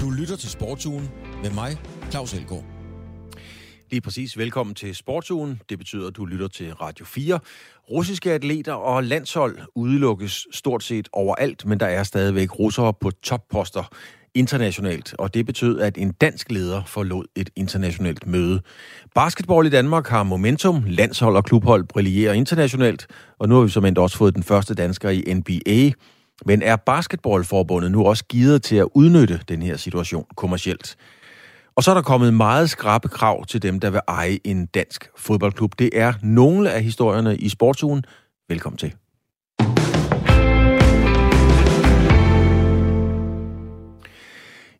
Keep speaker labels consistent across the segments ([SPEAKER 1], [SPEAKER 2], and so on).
[SPEAKER 1] Du lytter til Sportsugen med mig, Claus Elgaard.
[SPEAKER 2] Lige præcis. Velkommen til Sportsugen. Det betyder, at du lytter til Radio 4. Russiske atleter og landshold udelukkes stort set overalt, men der er stadigvæk russere på topposter internationalt, og det betød, at en dansk leder forlod et internationalt møde. Basketball i Danmark har momentum, landshold og klubhold brillerer internationalt, og nu har vi som endt også fået den første dansker i NBA. Men er basketballforbundet nu også givet til at udnytte den her situation kommercielt? Og så er der kommet meget skrappe krav til dem, der vil eje en dansk fodboldklub. Det er nogle af historierne i sportsugen. Velkommen til.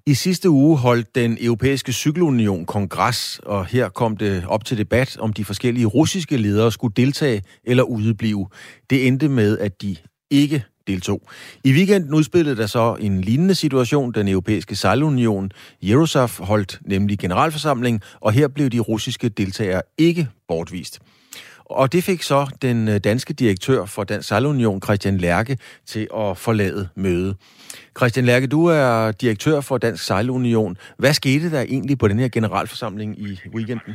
[SPEAKER 2] I sidste uge holdt den europæiske cykelunion kongres, og her kom det op til debat, om de forskellige russiske ledere skulle deltage eller udeblive. Det endte med, at de ikke deltog. I weekenden udspillede der så en lignende situation. Den europæiske sejlunion, Eurosaf, holdt nemlig generalforsamling, og her blev de russiske deltagere ikke bortvist. Og det fik så den øh, danske direktør for Dansk Sejlunion, Christian Lærke, til at forlade mødet. Christian Lærke, du er direktør for Dansk Sejlunion. Hvad skete der egentlig på den her generalforsamling i weekenden?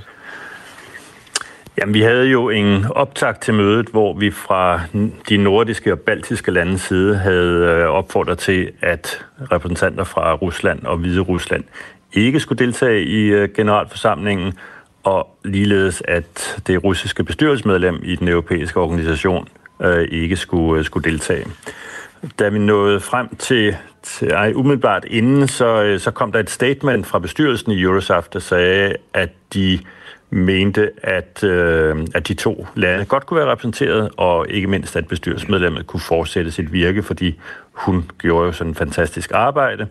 [SPEAKER 3] Jamen, vi havde jo en optakt til mødet, hvor vi fra de nordiske og baltiske landes side havde øh, opfordret til, at repræsentanter fra Rusland og Hvide Rusland ikke skulle deltage i øh, generalforsamlingen, og ligeledes at det russiske bestyrelsesmedlem i den europæiske organisation øh, ikke skulle, øh, skulle deltage. Da vi nåede frem til, til ej, umiddelbart inden, så, øh, så kom der et statement fra bestyrelsen i Eurosaf, der sagde, at de mente, at, øh, at de to lande godt kunne være repræsenteret, og ikke mindst, at bestyrelsesmedlemmet kunne fortsætte sit virke, fordi hun gjorde jo sådan en fantastisk arbejde.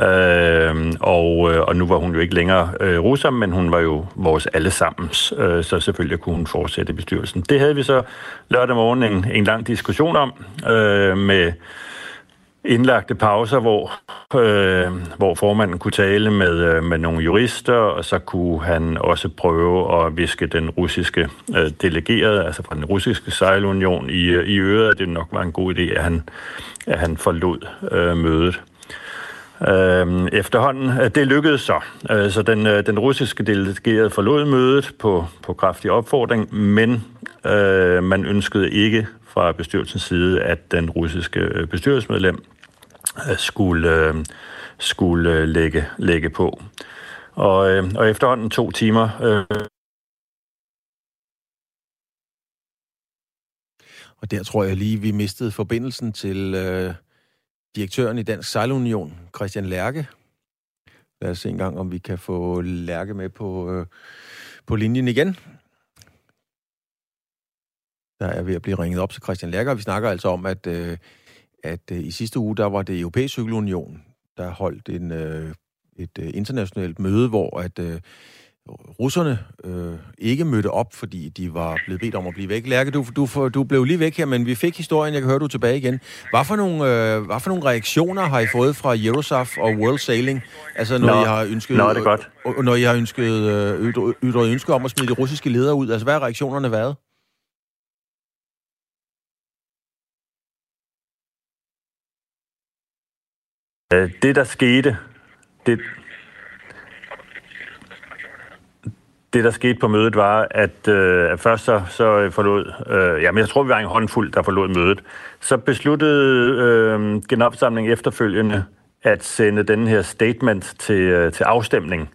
[SPEAKER 3] Øhm, øh, og, og nu var hun jo ikke længere øh, russer, men hun var jo vores allesammens, øh, så selvfølgelig kunne hun fortsætte bestyrelsen. Det havde vi så lørdag morgen en, en lang diskussion om øh, med indlagte pauser, hvor, øh, hvor formanden kunne tale med, øh, med nogle jurister, og så kunne han også prøve at viske den russiske øh, delegerede, altså fra den russiske sejlunion, i, øh, i øret, at det nok var en god idé, at han, at han forlod øh, mødet. Øhm, øh, efterhånden, det lykkedes så. Øh, så den, øh, den russiske delegerede forlod mødet på, på kraftig opfordring, men øh, man ønskede ikke fra bestyrelsens side, at den russiske øh, bestyrelsesmedlem skulle, skulle lægge, lægge på. Og, og efterhånden to timer
[SPEAKER 2] Og der tror jeg lige, vi mistede forbindelsen til øh, direktøren i Dansk Sejlunion, Christian Lærke. Lad os se en gang, om vi kan få Lærke med på, øh, på linjen igen der er ved at blive ringet op til Christian Lærke, og Vi snakker altså om, at, øh, at øh, i sidste uge, der var det Europæisk Cykelunion, der holdt en, øh, et øh, internationalt møde, hvor at øh, russerne øh, ikke mødte op, fordi de var blevet bedt om at blive væk. Lærke, du, du, du blev lige væk her, men vi fik historien, jeg kan høre, du er tilbage igen. Hvad for nogle, øh, hvad for nogle reaktioner har I fået fra Eurosaf og World Sailing? Altså, når
[SPEAKER 3] Nå,
[SPEAKER 2] I har ønsket,
[SPEAKER 3] Nå, det er godt.
[SPEAKER 2] Øh, når I har ønsket, øh, ytret, ytret ønske om at smide de russiske ledere ud. Altså, hvad har reaktionerne været?
[SPEAKER 3] Øh, det, der skete, det, det, der skete på mødet, var, at, øh, først så, så øh, forlod, øh, jamen jeg tror, vi var en håndfuld, der forlod mødet. Så besluttede øh, genopsamlingen efterfølgende at sende den her statement til, øh, til afstemning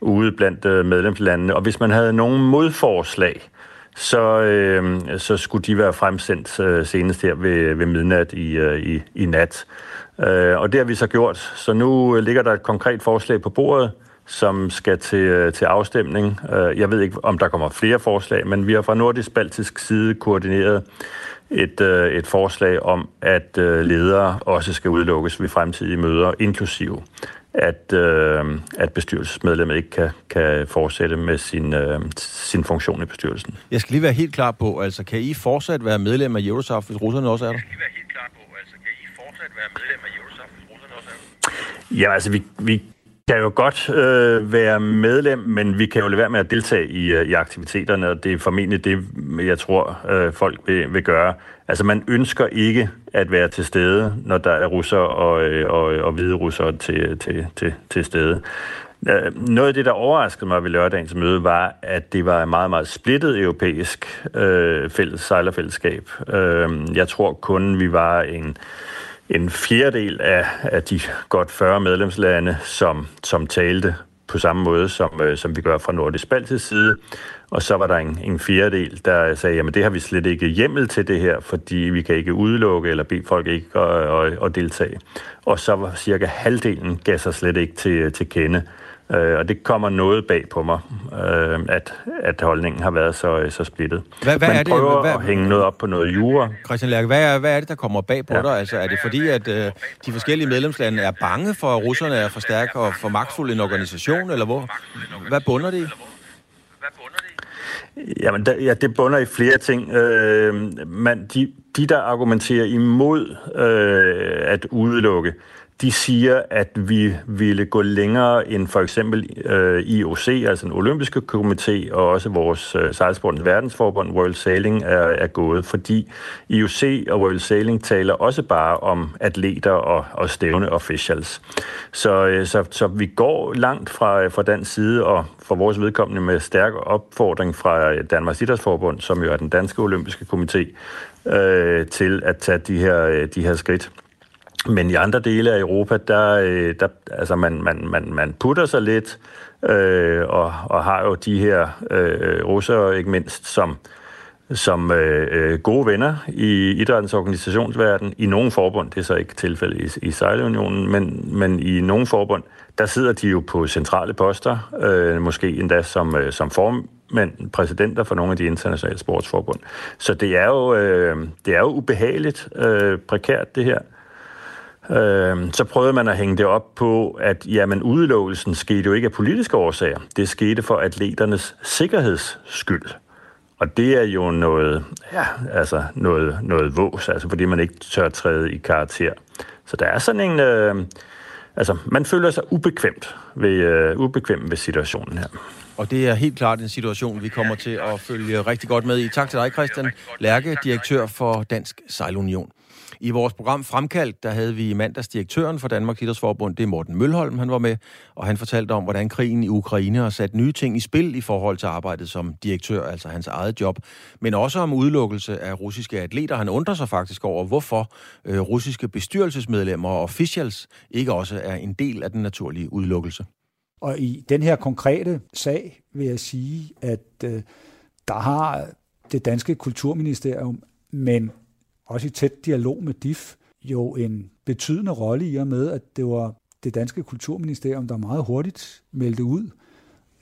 [SPEAKER 3] ude blandt øh, medlemslandene. Og hvis man havde nogen modforslag, så, øh, så skulle de være fremsendt øh, senest her ved, ved midnat i, øh, i, i nat. Øh, og det har vi så gjort. Så nu øh, ligger der et konkret forslag på bordet, som skal til, øh, til afstemning. Øh, jeg ved ikke, om der kommer flere forslag, men vi har fra nordisk-baltisk side koordineret et, øh, et forslag om, at ledere også skal udelukkes ved fremtidige møder, inklusive at, øh, at bestyrelsesmedlemmet ikke kan, kan fortsætte med sin, øh, sin funktion i bestyrelsen.
[SPEAKER 2] Jeg skal lige være helt klar på, altså kan I fortsat være medlem af Eurosaf, hvis russerne også er der? Jeg skal lige være helt klar på,
[SPEAKER 3] altså kan I fortsat være medlem af Eurosaf, hvis russerne også er der? Ja, altså vi, vi kan jo godt øh, være medlem, men vi kan jo lade være med at deltage i, øh, i aktiviteterne, og det er formentlig det, jeg tror, øh, folk vil, vil gøre. Altså, man ønsker ikke at være til stede, når der er russer og, øh, og, og hvide russer til, til, til, til stede. Øh, noget af det, der overraskede mig ved lørdagens møde, var, at det var et meget, meget splittet europæisk øh, fælles sejlerfællesskab. Øh, jeg tror kun, vi var en en fjerdedel af, af de godt 40 medlemslande, som, som talte på samme måde, som, øh, som vi gør fra Nordisk Baltisk side. Og så var der en, en fjerdedel, der sagde, jamen det har vi slet ikke hjemmel til det her, fordi vi kan ikke udelukke eller bede folk ikke at, at, at deltage. Og så var cirka halvdelen gav sig slet ikke til, til kende. Øh, og det kommer noget bag på mig, øh, at, at holdningen har været så, så splittet. Hvad, hvad Man er det? prøver hvad, at hænge noget op på noget jura.
[SPEAKER 2] Christian Lærke, hvad er, hvad er det, der kommer bag på ja. dig? Altså, er det fordi, at øh, de forskellige medlemslande er bange for, at russerne er for stærke og for magtfulde en organisation, eller hvor? Hvad bunder det i?
[SPEAKER 3] Jamen, der, ja, det bunder i flere ting. Øh, man, de, de, der argumenterer imod øh, at udelukke, de siger, at vi ville gå længere end for eksempel øh, IOC, altså den olympiske komité, og også vores øh, sejlsportens verdensforbund, World Sailing, er, er gået, fordi IOC og World Sailing taler også bare om atleter og, og stævne officials. Så, øh, så, så vi går langt fra, øh, fra den side, og for vores vedkommende med stærk opfordring fra Danmarks Idrætsforbund, som jo er den danske olympiske komité, øh, til at tage de her, øh, de her skridt. Men i andre dele af Europa, der, øh, der altså man, man, man, man putter sig lidt, øh, og, og har jo de her øh, russere, ikke mindst, som, som øh, øh gode venner i idrættens organisationsverden. I nogle forbund, det er så ikke tilfældet i, i Sejlunionen, men, men i nogle forbund, der sidder de jo på centrale poster, øh, måske endda som, øh, som formænd, præsidenter for nogle af de internationale sportsforbund. Så det er jo, øh, det er jo ubehageligt øh, prekært, det her. Øh, så prøvede man at hænge det op på, at jamen, udelukkelsen skete jo ikke af politiske årsager. Det skete for atleternes sikkerheds skyld. Og det er jo noget, ja, altså noget, noget vås, altså fordi man ikke tør træde i karakter. Så der er sådan en... Øh, altså, man føler sig ubekvemt ved, øh, ubekvem ved situationen her.
[SPEAKER 2] Og det er helt klart en situation, vi kommer til at følge rigtig godt med i. Tak til dig, Christian Lærke, direktør for Dansk Sejlunion. I vores program Fremkaldt, der havde vi mandags direktøren for Danmarks Idrætsforbund, det er Morten Mølholm, han var med, og han fortalte om, hvordan krigen i Ukraine har sat nye ting i spil i forhold til arbejdet som direktør, altså hans eget job, men også om udelukkelse af russiske atleter. Han undrer sig faktisk over, hvorfor øh, russiske bestyrelsesmedlemmer og officials ikke også er en del af den naturlige udelukkelse.
[SPEAKER 4] Og i den her konkrete sag vil jeg sige, at øh, der har det danske kulturministerium, men også i tæt dialog med DIF, jo en betydende rolle i og med, at det var det danske kulturministerium, der meget hurtigt meldte ud,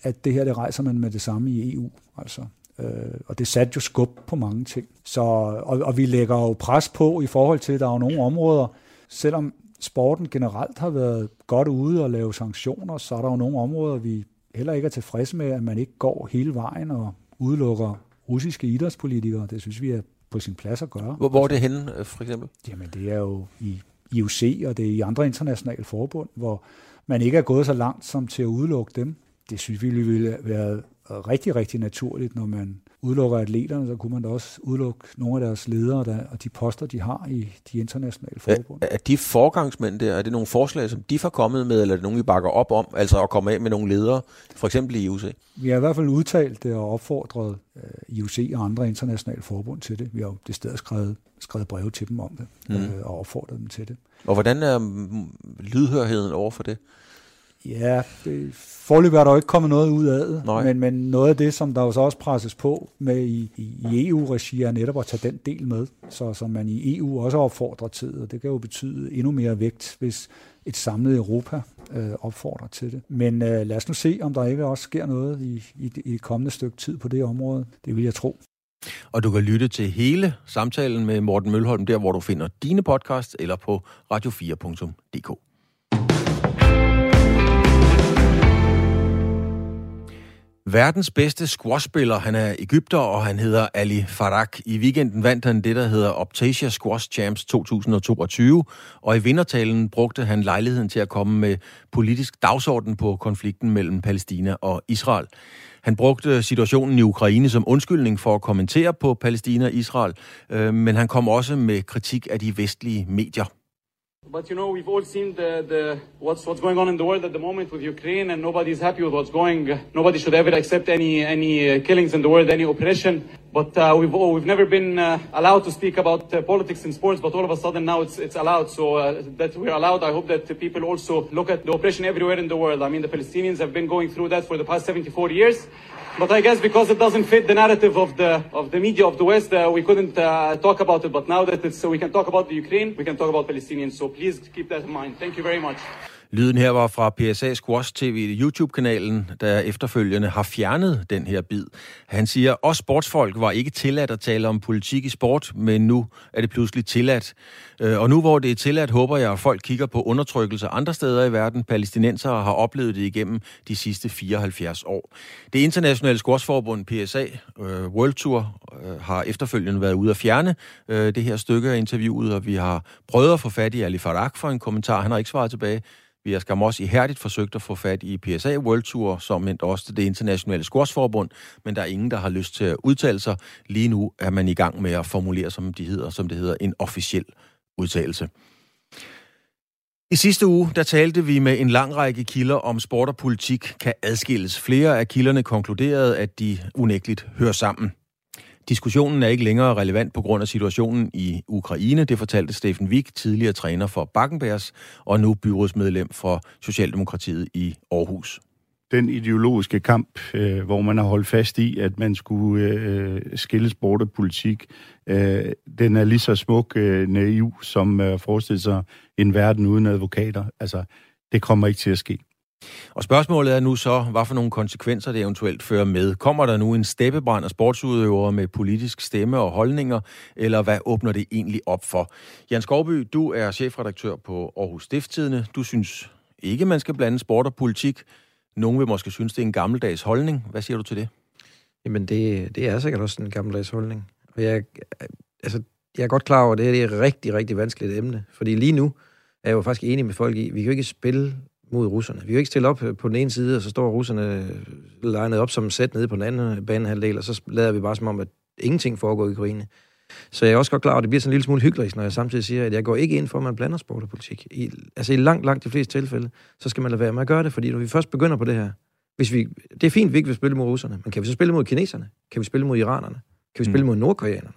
[SPEAKER 4] at det her, det rejser man med det samme i EU. Altså. Øh, og det satte jo skub på mange ting. Så, og, og vi lægger jo pres på i forhold til, at der er jo nogle områder, selvom sporten generelt har været godt ude og lave sanktioner, så er der jo nogle områder, vi heller ikke er tilfredse med, at man ikke går hele vejen og udelukker russiske idrætspolitikere. Det synes vi er på sin plads at gøre.
[SPEAKER 2] Hvor, hvor er det henne, øh, for eksempel?
[SPEAKER 4] Jamen, det er jo i IOC, og det er i andre internationale forbund, hvor man ikke er gået så langt som til at udelukke dem. Det synes vi ville være rigtig, rigtig naturligt, når man udelukker atleterne, så kunne man da også udelukke nogle af deres ledere der, og de poster, de har i de internationale forbund.
[SPEAKER 2] Er, er de forgangsmænd der, er det nogle forslag, som de har kommet med, eller er det nogle, vi bakker op om, altså at komme af med nogle ledere, for eksempel i IOC?
[SPEAKER 4] Vi har i hvert fald udtalt det og opfordret øh, IOC og andre internationale forbund til det. Vi har jo det sted skrevet, skrevet breve til dem om det, mm. uh, og opfordret dem til det.
[SPEAKER 2] Og hvordan er lydhørheden over for det?
[SPEAKER 4] Ja, det, forløbet er der jo ikke kommet noget ud af det, men, men noget af det, som der jo så også presses på med i, i EU-regi, er netop at tage den del med, så som man i EU også opfordrer til, og det kan jo betyde endnu mere vægt, hvis et samlet Europa øh, opfordrer til det. Men øh, lad os nu se, om der ikke også sker noget i, i, i det kommende stykke tid på det område. Det vil jeg tro.
[SPEAKER 2] Og du kan lytte til hele samtalen med Morten Mølholm, der hvor du finder dine podcasts, eller på radio4.dk. Verdens bedste squashspiller, han er Ægypter, og han hedder Ali Farak. I weekenden vandt han det, der hedder Optasia Squash Champs 2022, og i vindertalen brugte han lejligheden til at komme med politisk dagsorden på konflikten mellem Palæstina og Israel. Han brugte situationen i Ukraine som undskyldning for at kommentere på Palæstina og Israel, øh, men han kom også med kritik af de vestlige medier.
[SPEAKER 5] But you know, we've all seen the, the, what's, what's going on in the world at the moment with Ukraine, and nobody's happy with what's going. Nobody should ever accept any any uh, killings in the world, any oppression. But uh, we've we've never been uh, allowed to speak about uh, politics in sports, but all of a sudden now it's it's allowed. So uh, that we're allowed, I hope that people also look at the oppression everywhere in the world. I mean, the Palestinians have been going through that for the past 74 years. But I guess because it doesn't fit the narrative of the of the media of the West, uh, we couldn't uh, talk about it. But now that it's, we can talk about the Ukraine, we can talk about Palestinians. So please keep that in mind. Thank you very much.
[SPEAKER 2] Lyden her var fra PSA Squash TV YouTube-kanalen, der efterfølgende har fjernet den her bid. Han siger, os sportsfolk var ikke tilladt at tale om politik i sport, men nu er det pludselig tilladt. Øh, og nu hvor det er tilladt, håber jeg, at folk kigger på undertrykkelse andre steder i verden. Palæstinensere har oplevet det igennem de sidste 74 år. Det internationale squashforbund PSA øh, World Tour øh, har efterfølgende været ude at fjerne det her stykke af interviewet, og vi har prøvet at få fat i Ali Farak for en kommentar. Han har ikke svaret tilbage. Vi har skam også ihærdigt forsøgt at få fat i PSA World Tour, som endte også det internationale squashforbund, men der er ingen, der har lyst til at udtale sig. Lige nu er man i gang med at formulere, som, de hedder, som det hedder, en officiel udtalelse. I sidste uge, der talte vi med en lang række kilder om sport og politik kan adskilles. Flere af kilderne konkluderede, at de unægteligt hører sammen. Diskussionen er ikke længere relevant på grund af situationen i Ukraine, det fortalte Steffen Wik, tidligere træner for Bakkenbergs og nu byrådsmedlem for Socialdemokratiet i Aarhus.
[SPEAKER 6] Den ideologiske kamp, øh, hvor man har holdt fast i, at man skulle øh, skille sport og politik, øh, den er lige så smuk øh, naiv, som øh, forestiller sig en verden uden advokater. Altså, det kommer ikke til at ske.
[SPEAKER 2] Og spørgsmålet er nu så, hvad for nogle konsekvenser det eventuelt fører med. Kommer der nu en steppebrand af sportsudøvere med politisk stemme og holdninger, eller hvad åbner det egentlig op for? Jan Skovby, du er chefredaktør på Aarhus Stifttidene. Du synes ikke, man skal blande sport og politik. Nogle vil måske synes, det er en gammeldags holdning. Hvad siger du til det?
[SPEAKER 7] Jamen, det, det er sikkert også en gammeldags holdning. Og jeg, altså, jeg er godt klar over, at det er et rigtig, rigtig vanskeligt emne. Fordi lige nu er jeg jo faktisk enig med folk i, vi kan jo ikke spille mod russerne. Vi kan jo ikke stille op på den ene side, og så står russerne legnet op som sæt nede på den anden banehalvdel, og så lader vi bare som om, at ingenting foregår i Ukraine. Så jeg er også godt klar over, at det bliver sådan en lille smule hyggeligt, når jeg samtidig siger, at jeg går ikke ind for, at man blander sport og politik. I, altså i langt, langt de fleste tilfælde, så skal man lade være med at gøre det, fordi når vi først begynder på det her, hvis vi, det er fint, at vi ikke vil spille mod russerne, men kan vi så spille mod kineserne? Kan vi spille mod iranerne? Kan vi spille mm. mod nordkoreanerne?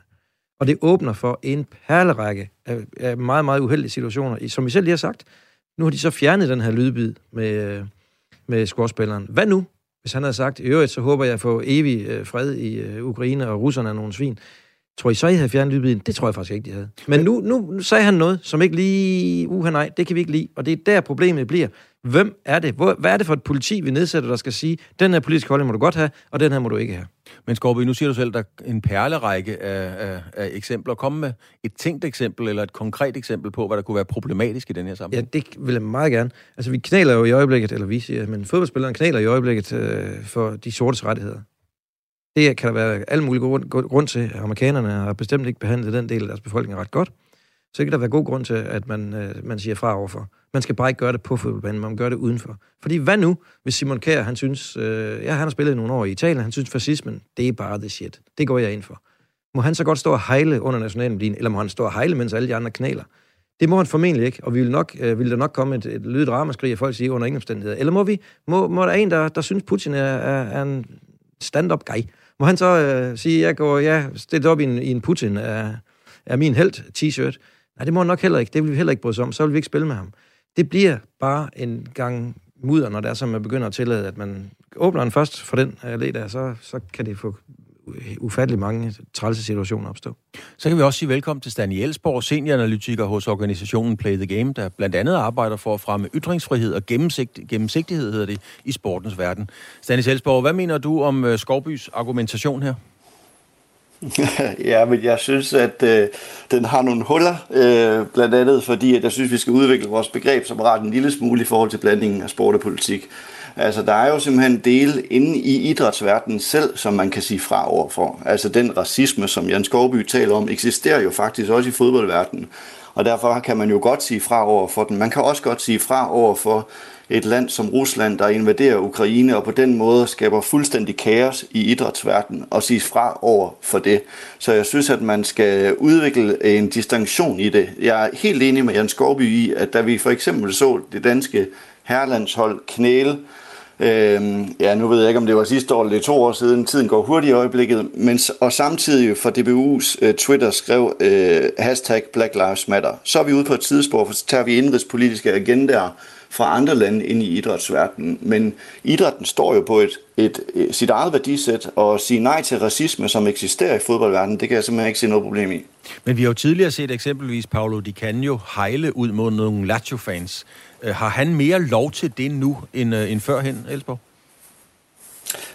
[SPEAKER 7] Og det åbner for en perlerække af, af meget, meget uheldige situationer. Som vi selv lige har sagt, nu har de så fjernet den her lydbid med, øh, med squashspilleren. Hvad nu, hvis han havde sagt, i øvrigt, så håber jeg få evig øh, fred i øh, Ukraine, og russerne er nogle svin. Tror I så, I havde fjernet lydbiden? Det tror jeg faktisk ikke, de havde. Men nu, nu, nu sagde han noget, som ikke lige... Uha nej, det kan vi ikke lide. Og det er der, problemet bliver. Hvem er det? Hvor, hvad er det for et politi, vi nedsætter, der skal sige, den her politiske holdning må du godt have, og den her må du ikke have?
[SPEAKER 2] Men Skorby, nu siger du selv, at der er en perlerække af, af, af eksempler. Kom med et tænkt eksempel, eller et konkret eksempel på, hvad der kunne være problematisk i den her sammenhæng.
[SPEAKER 7] Ja, det vil jeg meget gerne. Altså, vi knæler jo i øjeblikket, eller vi siger, men fodboldspilleren knæler i øjeblikket øh, for de sortes rettigheder. Det kan der være alle mulige grund, grund til. Amerikanerne har bestemt ikke behandlet den del af deres befolkning ret godt. Så kan der være god grund til, at man, øh, man siger fra overfor. Man skal bare ikke gøre det på fodboldbanen, man gør det udenfor. Fordi hvad nu, hvis Simon Kjær, han synes, øh, ja, han har spillet nogle år i Italien, han synes, fascismen, det er bare the shit. Det går jeg ind for. Må han så godt stå og hejle under nationalmelodien, eller må han stå og hejle, mens alle de andre knæler? Det må han formentlig ikke, og vi vil, nok, øh, vil der nok komme et, et lydet ramaskrig af folk siger under ingen omstændigheder. Eller må vi, må, må der en, der, der synes, Putin er, er, er en stand-up guy, må han så øh, sige, jeg går, ja, stillet op i en, i en Putin af, af min held t-shirt. Nej, det må han nok heller ikke. Det vil vi heller ikke bryde os om. Så vil vi ikke spille med ham. Det bliver bare en gang mudder, når det er, som man begynder at tillade, at man åbner den først for den øh, allé der, så, så kan det få ufattelig mange trælse situationer opstå.
[SPEAKER 2] Så kan vi også sige velkommen til Stanley Elsborg, senioranalytiker hos organisationen Play the Game, der blandt andet arbejder for at fremme ytringsfrihed og gennemsigt, gennemsigtighed, hedder det, i sportens verden. Stanley Elsborg, hvad mener du om uh, Skovbys argumentation her?
[SPEAKER 8] ja, men jeg synes, at øh, den har nogle huller, øh, blandt andet fordi, at jeg synes, vi skal udvikle vores begreb som ret en lille smule i forhold til blandingen af sport og politik. Altså, der er jo simpelthen dele inde i idrætsverdenen selv, som man kan sige fra overfor. Altså, den racisme, som Jan Skovby taler om, eksisterer jo faktisk også i fodboldverdenen. Og derfor kan man jo godt sige fra over for den. Man kan også godt sige fra over for et land som Rusland, der invaderer Ukraine og på den måde skaber fuldstændig kaos i idrætsverdenen og sige fra over for det. Så jeg synes, at man skal udvikle en distinktion i det. Jeg er helt enig med Jan Skovby i, at da vi for eksempel så det danske herrelandshold knæle Øhm, ja, nu ved jeg ikke, om det var sidste år eller det to år siden. Tiden går hurtigt i øjeblikket. Men, og samtidig for DBU's øh, Twitter skrev øh, hashtag Black Lives Matter. Så er vi ude på et tidsspor, for så tager vi indrigspolitiske agendaer fra andre lande ind i idrætsverdenen. Men idrætten står jo på et, et, et, sit eget værdisæt, og sige nej til racisme, som eksisterer i fodboldverdenen, det kan jeg simpelthen ikke se noget problem i.
[SPEAKER 2] Men vi har jo tidligere set eksempelvis Paolo Di Canio hejle ud mod nogle Lazio-fans. Øh, har han mere lov til det nu end, øh, end førhen, Elsborg?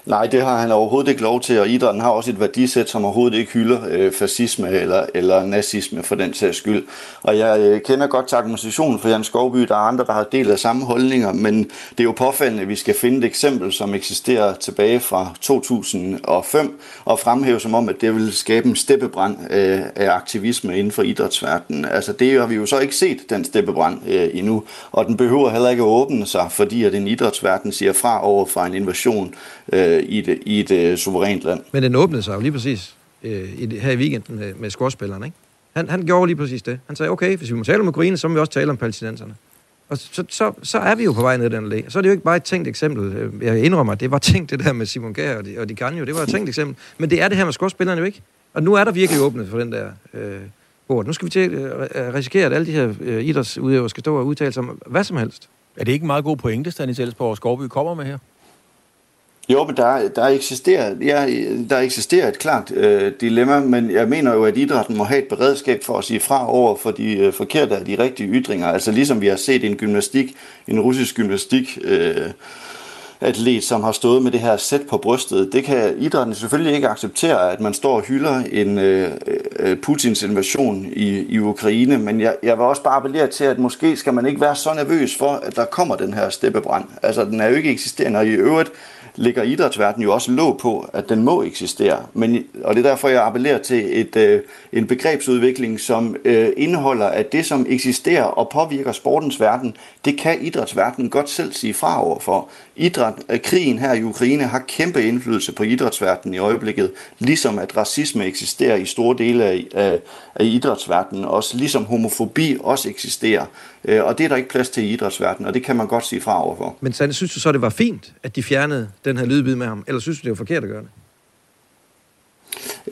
[SPEAKER 8] Nej, det har han overhovedet ikke lov til, og idrætten har også et værdisæt, som overhovedet ikke hylder øh, fascisme eller, eller nazisme for den sags skyld. Og jeg øh, kender godt til argumentationen for Jan Skovby, der er andre, der har delt af samme holdninger, men det er jo påfaldende, at vi skal finde et eksempel, som eksisterer tilbage fra 2005, og fremhæve som om, at det vil skabe en steppebrand øh, af aktivisme inden for idrætsverdenen. Altså det har vi jo så ikke set, den steppebrand øh, endnu, og den behøver heller ikke at åbne sig, fordi at en idrætsverden siger fra over for en invasion øh, i et, i et øh, suverænt land.
[SPEAKER 7] Men den åbnede sig jo lige præcis øh, i her i weekenden med, med skorspillerne, ikke? Han, han gjorde lige præcis det. Han sagde, okay, hvis vi må tale om Ukraine, så må vi også tale om palæstinenserne. Og så, så, så er vi jo på vej ned den læge. Så er det jo ikke bare et tænkt eksempel. Øh, jeg indrømmer, at det var tænkt det der med Simon Gær og de, og de Ganjo. Det var et tænkt eksempel. Men det er det her med skorspillerne jo ikke. Og nu er der virkelig åbnet for den der øh, bord. Nu skal vi til øh, risikere, at alle de her øh, idrætsudøvere skal stå og udtale sig om hvad som helst.
[SPEAKER 2] Er det ikke en meget god pointe, Stanis Elsborg og Skorby kommer med her?
[SPEAKER 8] Jo, men der, der, eksisterer, ja, der eksisterer et klart øh, dilemma, men jeg mener jo, at idrætten må have et beredskab for at sige fra over for de øh, forkerte og de rigtige ytringer. Altså ligesom vi har set en gymnastik, en russisk gymnastik, øh, atlet, som har stået med det her sæt på brystet. Det kan idrætten selvfølgelig ikke acceptere, at man står og hylder en øh, øh Putins invasion i, i Ukraine, men jeg, jeg vil også bare appellere til, at måske skal man ikke være så nervøs for, at der kommer den her steppebrand. Altså, den er jo ikke eksisterende, og i øvrigt ligger idrætsverdenen jo også låg på, at den må eksistere. Men, og det er derfor, jeg appellerer til et, øh, en begrebsudvikling, som øh, indeholder, at det, som eksisterer og påvirker sportens verden, det kan idrætsverdenen godt selv sige fra overfor. Idræt, øh, krigen her i Ukraine har kæmpe indflydelse på idrætsverdenen i øjeblikket, ligesom at racisme eksisterer i store dele af, af, af idrætsverdenen, også ligesom homofobi også eksisterer. Øh, og det er der ikke plads til i idrætsverdenen, og det kan man godt sige fra overfor.
[SPEAKER 7] Men Sande, synes du så, det var fint, at de fjernede den her lydbid med ham, eller synes du, det var forkert at gøre det?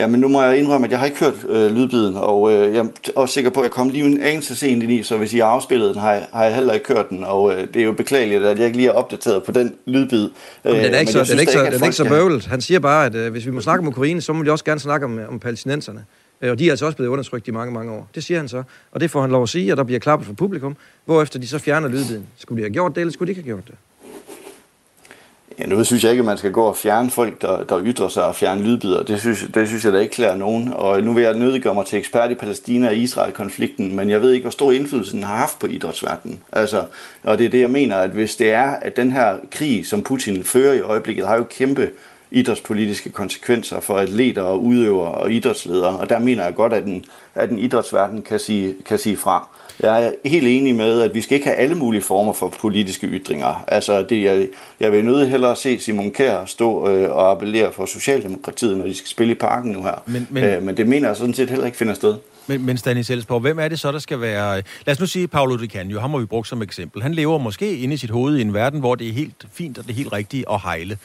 [SPEAKER 8] Ja, men nu må jeg indrømme, at jeg har ikke hørt øh, lydbiden, og øh, jeg er også sikker på, at jeg kom lige en anelse sent ind i, så hvis I har afspillet den, har jeg, har jeg heller ikke hørt den, og øh, det er jo beklageligt, at jeg ikke lige er opdateret på den lydbid.
[SPEAKER 7] Men den er ikke, så, den ikke, så, den er ikke så bøvlet. Han siger bare, at øh, hvis vi må snakke om Ukraine, så må vi også gerne snakke om, om palæstinenserne. Øh, og de er altså også blevet undertrykt i mange, mange år. Det siger han så. Og det får han lov at sige, og der bliver klappet for publikum, hvorefter de så fjerner lydbiden. Skulle de have gjort det, eller skulle de ikke have gjort det?
[SPEAKER 8] Ja, nu synes jeg ikke, at man skal gå og fjerne folk, der, der ytrer sig og fjerne lydbider. Det synes, det synes jeg da ikke klæder nogen. Og nu vil jeg nødiggøre mig til ekspert i Palæstina og Israel-konflikten, men jeg ved ikke, hvor stor indflydelse den har haft på idrætsverdenen. Altså, og det er det, jeg mener, at hvis det er, at den her krig, som Putin fører i øjeblikket, har jo kæmpe idrætspolitiske konsekvenser for atleter og udøvere og idrætsledere. Og der mener jeg godt, at den, at den idrætsverden kan sige, kan sige fra. Jeg er helt enig med, at vi skal ikke have alle mulige former for politiske ytringer. Altså, det, jeg, jeg vil nødt hellere se Simon Kjær stå øh, og appellere for Socialdemokratiet, når de skal spille i parken nu her. Men, men, øh, men det mener jeg sådan set heller ikke finder sted.
[SPEAKER 2] Men, men Stanis Elsborg, hvem er det så, der skal være... Lad os nu sige Paolo Di Canio, ham har vi brugt som eksempel. Han lever måske inde i sit hoved i en verden, hvor det er helt fint og det er helt rigtigt at hejle.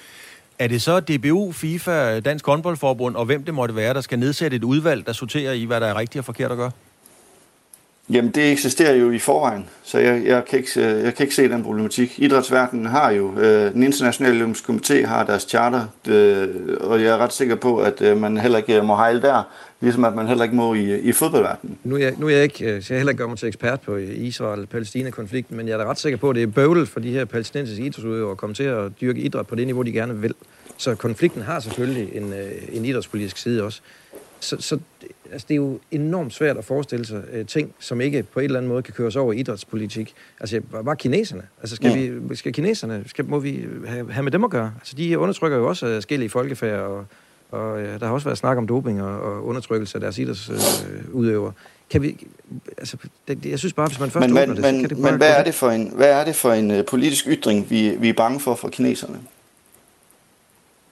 [SPEAKER 2] Er det så DBU, FIFA, Dansk Håndboldforbund og hvem det måtte være, der skal nedsætte et udvalg, der sorterer i, hvad der er rigtigt og forkert at gøre?
[SPEAKER 8] Jamen, det eksisterer jo i forvejen, så jeg, jeg, kan, ikke, øh, jeg kan ikke se den problematik. Idrætsverdenen har jo, øh, den internationale olympiske komité har deres charter, øh, og jeg er ret sikker på, at øh, man heller ikke øh, må hejle der, ligesom at man heller ikke må i, i fodboldverdenen.
[SPEAKER 7] Nu er, jeg, nu er jeg ikke, øh, så jeg heller ikke gøre mig til ekspert på Israel-Palæstina-konflikten, men jeg er da ret sikker på, at det er bøvlet for de her palæstinensiske idrætsudøvere at komme til at dyrke idræt på det niveau, de gerne vil. Så konflikten har selvfølgelig en, øh, en idrætspolitisk side også så, så altså, det er jo enormt svært at forestille sig uh, ting, som ikke på en eller anden måde kan køres over i idrætspolitik. Altså, bare kineserne. Altså, skal, ja. vi, skal kineserne, skal, må vi have, have med dem at gøre? Altså, de undertrykker jo også forskellige folkefærd, og, og ja, der har også været snak om doping og, og undertrykkelse af deres idrætsudøvere. Uh, kan vi, altså, det, jeg synes bare, hvis man først
[SPEAKER 8] men,
[SPEAKER 7] åbner
[SPEAKER 8] men,
[SPEAKER 7] det, så kan det
[SPEAKER 8] bare... Men hvad er det for en, hvad er det for en uh, politisk ytring, vi, vi er bange for for kineserne?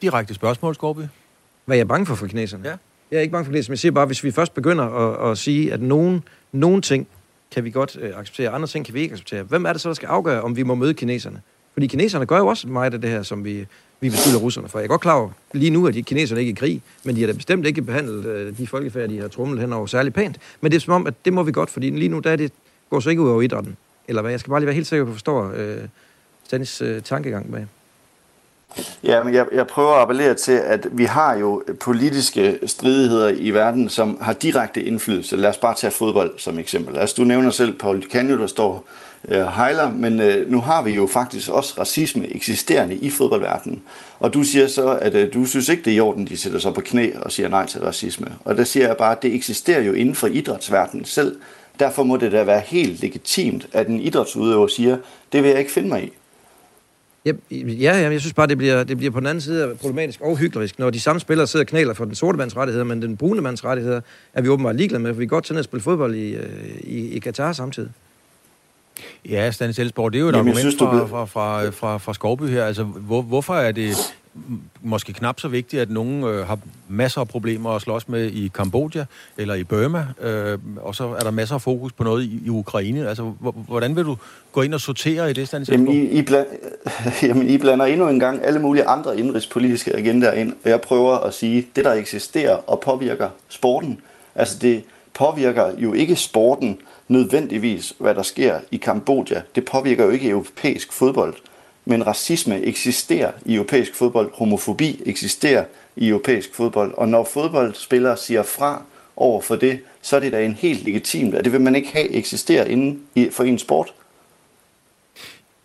[SPEAKER 2] Direkte spørgsmål, Skorby.
[SPEAKER 7] Hvad er jeg bange for for kineserne?
[SPEAKER 2] Ja.
[SPEAKER 7] Jeg er ikke bange for det, men jeg siger bare, hvis vi først begynder at, at sige, at nogen, nogen ting kan vi godt øh, acceptere, andre ting kan vi ikke acceptere. Hvem er det så, der skal afgøre, om vi må møde kineserne? Fordi kineserne gør jo også meget af det her, som vi, vi beskylder russerne for. Jeg er godt klar over, lige nu at de kineserne ikke i krig, men de har da bestemt ikke behandlet øh, de folkefærd, de har trumlet henover særlig pænt. Men det er som om, at det må vi godt, fordi lige nu der er det, går så ikke ud over idrætten. Eller hvad? Jeg skal bare lige være helt sikker på, at jeg forstår øh, Stanis øh, tankegang med.
[SPEAKER 8] Ja, men jeg, jeg prøver at appellere til, at vi har jo politiske stridigheder i verden, som har direkte indflydelse. Lad os bare tage fodbold som eksempel. Altså, du nævner selv Paul Canio, der står øh, hejler, men øh, nu har vi jo faktisk også racisme eksisterende i fodboldverdenen. Og du siger så, at øh, du synes ikke, det er i orden, de sætter sig på knæ og siger nej til racisme. Og der siger jeg bare, at det eksisterer jo inden for idrætsverdenen selv. Derfor må det da være helt legitimt, at en idrætsudøver siger, det vil jeg ikke finde mig i.
[SPEAKER 7] Ja, ja, jeg synes bare, det bliver, det bliver på den anden side problematisk og hyklerisk, når de samme spillere sidder og knæler for den sorte mands rettigheder, men den brune mands rettigheder er vi åbenbart ligeglade med, for vi kan godt tage ned og spille fodbold i, øh, i, i Katar samtidig.
[SPEAKER 2] Ja, Stanis Elsborg, det er jo et Jamen, argument synes, fra, fra, fra, fra, fra Skovby her. Altså, hvor, hvorfor er det måske knap så vigtigt, at nogen øh, har masser af problemer at slås med i Kambodja eller i Burma, øh, og så er der masser af fokus på noget i, i Ukraine. Altså, hvordan vil du gå ind og sortere i det, stand?
[SPEAKER 8] Jamen, I, I, bland, jamen, I blander endnu en gang alle mulige andre indrigspolitiske agendaer ind, og jeg prøver at sige, det der eksisterer og påvirker sporten, altså det påvirker jo ikke sporten nødvendigvis, hvad der sker i Kambodja. Det påvirker jo ikke europæisk fodbold. Men racisme eksisterer i europæisk fodbold, homofobi eksisterer i europæisk fodbold, og når fodboldspillere siger fra over for det, så er det da en helt legitimt, og det vil man ikke have eksisterer inden for en sport.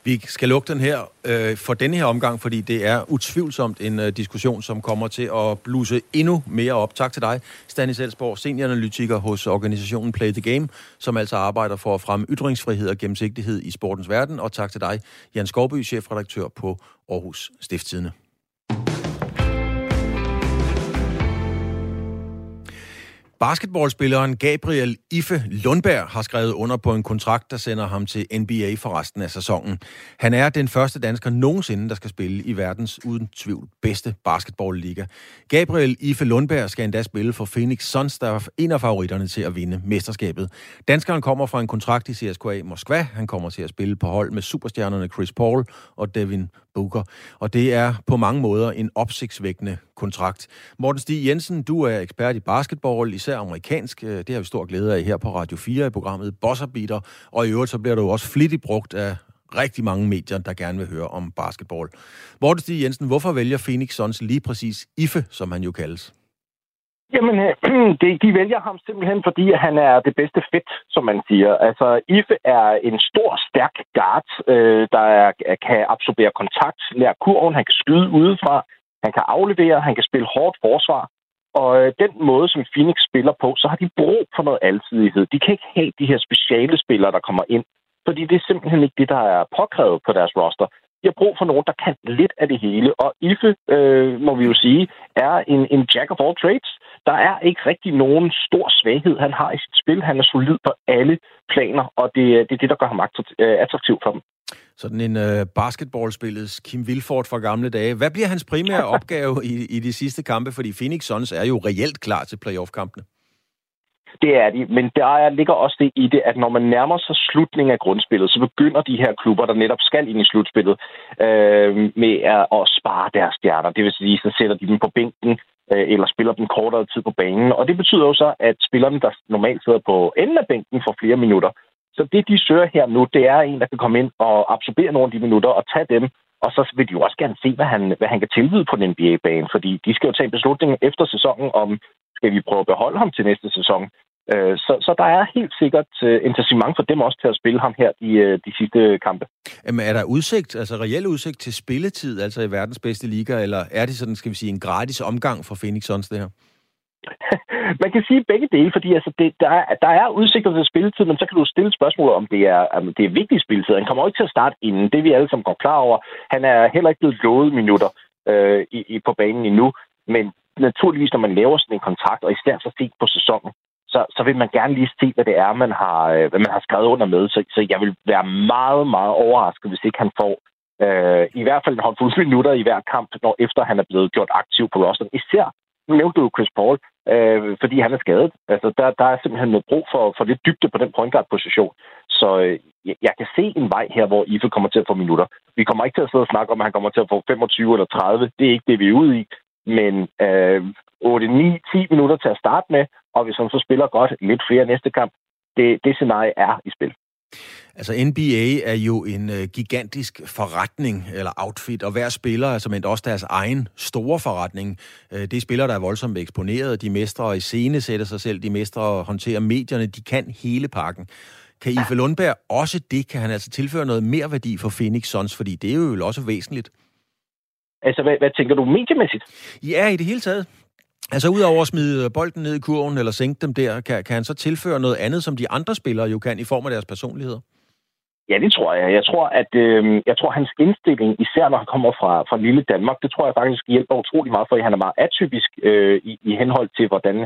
[SPEAKER 2] Vi skal lukke den her øh, for denne her omgang, fordi det er utvivlsomt en øh, diskussion, som kommer til at bluse endnu mere op. Tak til dig, Stanis Elsborg, senioranalytiker hos organisationen Play the Game, som altså arbejder for at fremme ytringsfrihed og gennemsigtighed i sportens verden. Og tak til dig, Jan Skovby, chefredaktør på Aarhus Stiftstidende. Basketballspilleren Gabriel Ife Lundberg har skrevet under på en kontrakt, der sender ham til NBA for resten af sæsonen. Han er den første dansker nogensinde, der skal spille i verdens uden tvivl bedste basketballliga. Gabriel Ife Lundberg skal endda spille for Phoenix Suns, der er en af favoritterne til at vinde mesterskabet. Danskeren kommer fra en kontrakt i CSKA Moskva. Han kommer til at spille på hold med superstjernerne Chris Paul og Devin Booker. Og det er på mange måder en opsigtsvækkende kontrakt. Morten Stig Jensen, du er ekspert i basketball, især amerikansk. Øh, det har vi stor glæde af her på Radio 4 i programmet Beater. Og i øvrigt så bliver du også flittigt brugt af rigtig mange medier, der gerne vil høre om basketball. Morten Stig Jensen, hvorfor vælger Phoenix Suns lige præcis IFE, som han jo kaldes?
[SPEAKER 9] Jamen, det, de vælger ham simpelthen, fordi han er det bedste fedt, som man siger. Altså, Ife er en stor, stærk guard, øh, der er, kan absorbere kontakt, lære kurven, han kan skyde udefra, han kan aflevere, han kan spille hårdt forsvar. Og øh, den måde, som Phoenix spiller på, så har de brug for noget alsidighed. De kan ikke have de her speciale spillere, der kommer ind, fordi det er simpelthen ikke det, der er påkrævet på deres roster. De har brug for nogen, der kan lidt af det hele. Og Ife, øh, må vi jo sige, er en, en jack of all trades. Der er ikke rigtig nogen stor svaghed, han har i sit spil. Han er solid på alle planer, og det, det er det, der gør ham øh, attraktiv for dem.
[SPEAKER 2] Sådan en øh, basketballspillets Kim Vilfort fra gamle dage. Hvad bliver hans primære opgave i, i de sidste kampe? Fordi Phoenix Suns er jo reelt klar til playoff-kampene.
[SPEAKER 9] Det er de, men der ligger også det i det, at når man nærmer sig slutningen af grundspillet, så begynder de her klubber, der netop skal ind i slutspillet, øh, med at, at spare deres stjerner. Det vil sige, så sætter de dem på bænken, øh, eller spiller dem kortere tid på banen. Og det betyder jo så, at spillerne, der normalt sidder på enden af bænken, får flere minutter. Så det, de søger her nu, det er en, der kan komme ind og absorbere nogle af de minutter og tage dem, og så vil de jo også gerne se, hvad han, hvad han kan tilbyde på den NBA-bane, fordi de skal jo tage en beslutning efter sæsonen om, skal vi prøve at beholde ham til næste sæson. Øh, så, så der er helt sikkert øh, interessement for dem også til at spille ham her de, øh, de sidste kampe.
[SPEAKER 2] Jamen er der udsigt, altså reel udsigt til spilletid, altså i verdens bedste liga, eller er det sådan, skal vi sige, en gratis omgang for Phoenix Suns det her?
[SPEAKER 9] man kan sige begge dele, fordi altså, det, der, er, der er udsigter til spilletid, men så kan du stille spørgsmål om det er, om det er vigtig spilletid. Han kommer ikke til at starte inden. Det er vi alle sammen godt klar over. Han er heller ikke blevet lovet minutter øh, i, i, på banen endnu. Men naturligvis, når man laver sådan en kontrakt, og især så set på sæsonen, så, så vil man gerne lige se, hvad det er, man har, øh, hvad man har skrevet under med. Så, så jeg vil være meget, meget overrasket, hvis ikke han får øh, i hvert fald en håndfuld minutter i hver kamp, når efter han er blevet gjort aktiv på rosteren. Især nu nævnte du Chris Paul, øh, fordi han er skadet. Altså, der, der er simpelthen noget brug for, for lidt dybde på den point guard-position. Så øh, jeg kan se en vej her, hvor Ife kommer til at få minutter. Vi kommer ikke til at sidde og snakke om, at han kommer til at få 25 eller 30. Det er ikke det, vi er ude i. Men øh, 8, 9, 10 minutter til at starte med, og hvis han så spiller godt lidt flere næste kamp, det, det scenarie er i spil.
[SPEAKER 2] Altså NBA er jo en øh, gigantisk forretning, eller outfit, og hver spiller er som også deres egen store forretning. Øh, det er spillere, der er voldsomt eksponeret, de mestre i scene sætter sig selv, de mestre håndterer medierne, de kan hele pakken. Kan Ife Lundberg også det? Kan han altså tilføre noget mere værdi for Phoenix Suns? Fordi det er jo også væsentligt.
[SPEAKER 9] Altså, hvad, hvad tænker du mediemæssigt?
[SPEAKER 2] Ja, i det hele taget. Altså, udover at smide bolden ned i kurven eller sænke dem der, kan, kan han så tilføre noget andet, som de andre spillere jo kan, i form af deres personligheder?
[SPEAKER 9] Ja, det tror jeg. Jeg tror, at øh, jeg tror, hans indstilling, især når han kommer fra, fra lille Danmark, det tror jeg faktisk hjælper utrolig meget, for han er meget atypisk øh, i, i henhold til, hvordan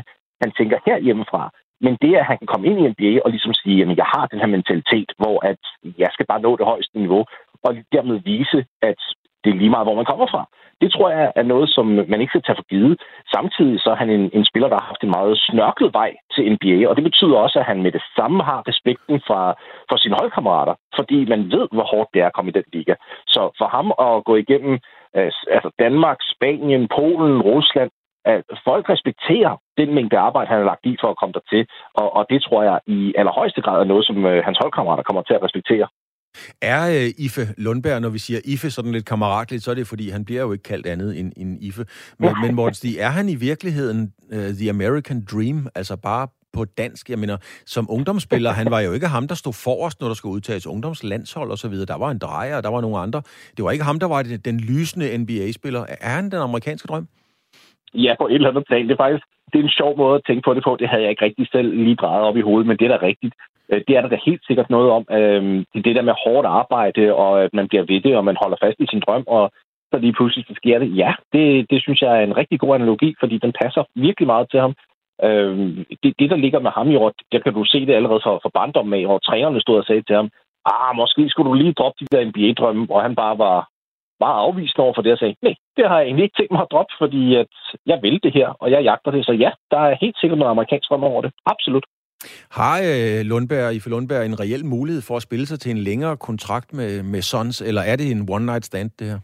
[SPEAKER 9] han tænker her hjemmefra. Men det, at han kan komme ind i NBA og ligesom sige, at jeg har den her mentalitet, hvor at jeg skal bare nå det højeste niveau, og dermed vise, at det er lige meget, hvor man kommer fra. Det tror jeg er noget, som man ikke skal tage for givet. Samtidig så er han en, en spiller, der har haft en meget snørklet vej til NBA, og det betyder også, at han med det samme har respekten fra, for sine holdkammerater, fordi man ved, hvor hårdt det er at komme i den liga. Så for ham at gå igennem øh, altså Danmark, Spanien, Polen, Rusland, at folk respekterer den mængde arbejde, han har lagt i for at komme dertil, og, og det tror jeg i allerhøjeste grad er noget, som øh, hans holdkammerater kommer til at respektere.
[SPEAKER 2] Er uh, Ife Lundberg, når vi siger Ife sådan lidt kammeratligt, så er det fordi, han bliver jo ikke kaldt andet end, end Ife. Men, men Morten Stig, er han i virkeligheden uh, The American Dream, altså bare på dansk? Jeg mener, som ungdomsspiller, han var jo ikke ham, der stod forrest, når der skulle udtages ungdomslandshold og så videre. Der var en drejer, og der var nogle andre. Det var ikke ham, der var den, den lysende NBA-spiller. Er han den amerikanske drøm?
[SPEAKER 9] Ja, på et eller andet plan. Det er faktisk det er en sjov måde at tænke på det på. Det havde jeg ikke rigtig selv lige drejet op i hovedet, men det er da rigtigt. Øh, det er der da helt sikkert noget om. Øhm, det der med hårdt arbejde, og at man bliver ved det, og man holder fast i sin drøm, og så lige pludselig så sker det. Ja, det, det synes jeg er en rigtig god analogi, fordi den passer virkelig meget til ham. Øhm, det, det, der ligger med ham i år, der kan du se det allerede fra, fra barndommen af, hvor trænerne stod og sagde til ham, ah, måske skulle du lige droppe de der NBA-drømme, og han bare var meget afvisende over for det og sagde, nej, det har jeg egentlig ikke tænkt mig at droppe, fordi at jeg vil det her, og jeg jagter det. Så ja, der er helt sikkert noget amerikansk drøm over det. Absolut.
[SPEAKER 2] Har øh, Lundberg, Ife Lundberg en reel mulighed for at spille sig til en længere kontrakt med, med Sons, eller er det en one-night stand, det her?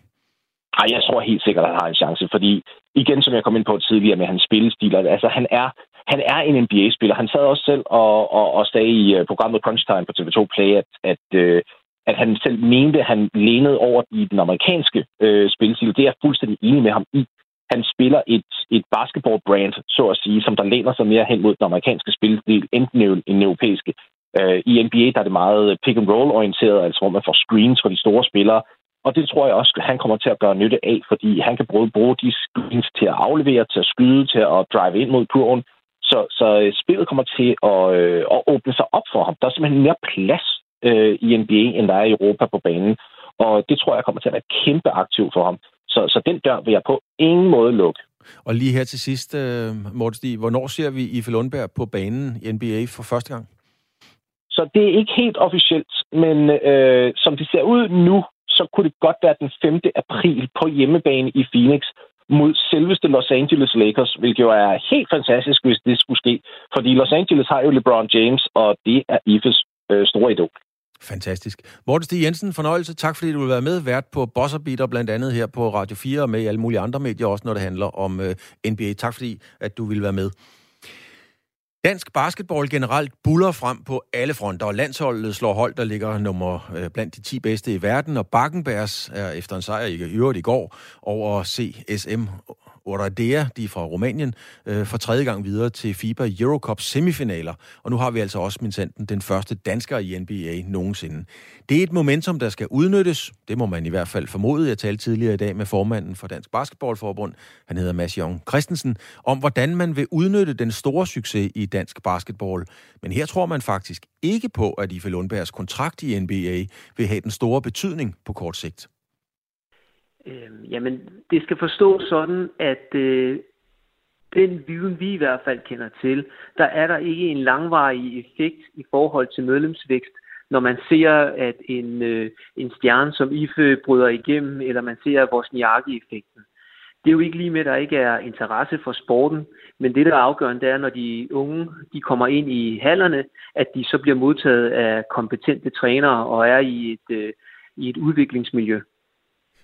[SPEAKER 9] Ej, jeg tror helt sikkert, at han har en chance, fordi igen, som jeg kom ind på tidligere med hans spillestil, altså han er, han er en NBA-spiller. Han sad også selv og, og, og sagde i øh, programmet Crunch Time på TV2 Play, at, at, øh, at han selv mente, at han lænede over i den amerikanske øh, spillestil. Det er jeg fuldstændig enig med ham i han spiller et, et basketball-brand, så at sige, som der læner sig mere hen mod den amerikanske spilstil, enten end den europæiske. Uh, I NBA der er det meget pick-and-roll-orienteret, altså hvor man får screens for de store spillere, og det tror jeg også, at han kommer til at gøre nytte af, fordi han kan både bruge de screens til at aflevere, til at skyde, til at drive ind mod kurven. Så, så øh, spillet kommer til at, øh, at åbne sig op for ham. Der er simpelthen mere plads øh, i NBA, end der er i Europa på banen. Og det tror jeg kommer til at være kæmpe aktiv for ham. Så, så den dør vil jeg på ingen måde lukke.
[SPEAKER 2] Og lige her til sidst, uh, Morten Stig, hvornår ser vi Ife Lundberg på banen i NBA for første gang?
[SPEAKER 9] Så det er ikke helt officielt, men øh, som det ser ud nu, så kunne det godt være den 5. april på hjemmebane i Phoenix mod selveste Los Angeles Lakers, hvilket jo er helt fantastisk, hvis det skulle ske. Fordi Los Angeles har jo LeBron James, og det er Ifes øh, store idol.
[SPEAKER 2] Fantastisk. Morten Stig Jensen, fornøjelse. Tak fordi du vil være med. Vært på Beater, blandt andet her på Radio 4 og med i alle mulige andre medier, også når det handler om uh, øh, NBA. Tak fordi, at du vil være med. Dansk basketball generelt buller frem på alle fronter, og landsholdet slår hold, der ligger nummer øh, blandt de 10 bedste i verden, og Bakkenbergs er efter en sejr i øvrigt i går over CSM Oradea, de er fra Rumænien, øh, for tredje gang videre til FIBA Eurocup semifinaler. Og nu har vi altså også Minsanten, den første dansker i NBA nogensinde. Det er et momentum, der skal udnyttes. Det må man i hvert fald formode. Jeg talte tidligere i dag med formanden for Dansk Basketballforbund, han hedder Mads Jong Christensen, om hvordan man vil udnytte den store succes i dansk basketball. Men her tror man faktisk ikke på, at Ife Lundbergs kontrakt i NBA vil have den store betydning på kort sigt.
[SPEAKER 10] Øh, jamen, det skal forstås sådan, at øh, den viden, vi i hvert fald kender til, der er der ikke en langvarig effekt i forhold til medlemsvækst, når man ser, at en, øh, en stjerne som IFE bryder igennem, eller man ser vores effekten Det er jo ikke lige med, at der ikke er interesse for sporten, men det, der er afgørende, det er, når de unge de kommer ind i hallerne, at de så bliver modtaget af kompetente trænere og er i et, øh, i et udviklingsmiljø.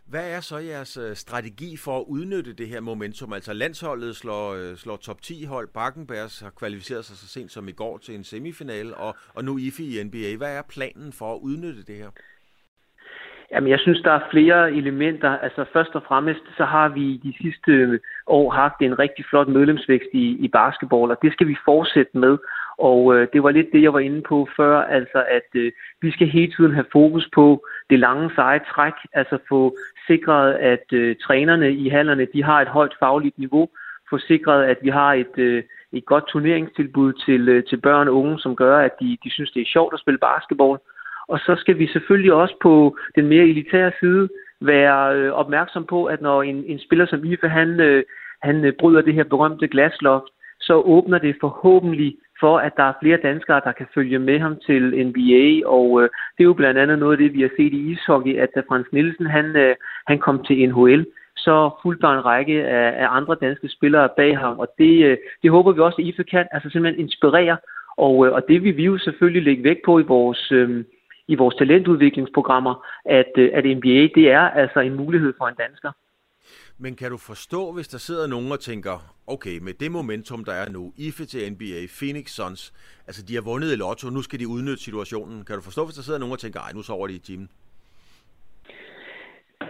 [SPEAKER 2] Hvad er så jeres øh, strategi for at udnytte det her momentum? Altså landsholdet slår, øh, slår top 10 hold. Bakkenbergs har kvalificeret sig så sent som i går til en semifinal, og, og nu IFI i NBA. Hvad er planen for at udnytte det her?
[SPEAKER 10] Jamen, jeg synes, der er flere elementer. Altså, først og fremmest, så har vi de sidste år haft en rigtig flot medlemsvækst i, i basketball, og det skal vi fortsætte med. Og øh, det var lidt det, jeg var inde på før, altså at øh, vi skal hele tiden have fokus på det lange seje træk, altså få sikret, at øh, trænerne i hallerne, de har et højt fagligt niveau, få sikret, at vi har et, øh, et godt turneringstilbud til, øh, til børn og unge, som gør, at de, de synes, det er sjovt at spille basketball. Og så skal vi selvfølgelig også på den mere elitære side være øh, opmærksom på, at når en, en spiller som Ife, han, øh, han øh, bryder det her berømte glasloft, så åbner det forhåbentlig for, at der er flere danskere, der kan følge med ham til NBA, og øh, det er jo blandt andet noget af det, vi har set i ishockey, at da Frans Nielsen han, øh, han kom til NHL, så fulgte der en række af, af andre danske spillere bag ham, og det, øh, det håber vi også, at IFE kan, altså simpelthen inspirere, og, øh, og det vil vi jo selvfølgelig lægge vægt på i vores, øh, i vores talentudviklingsprogrammer, at, øh, at NBA det er altså en mulighed for en dansker.
[SPEAKER 2] Men kan du forstå, hvis der sidder nogen og tænker, okay, med det momentum, der er nu, IFE til NBA, Phoenix Suns, altså de har vundet i lotto, nu skal de udnytte situationen. Kan du forstå, hvis der sidder nogen og tænker, ej, nu sover de i timen?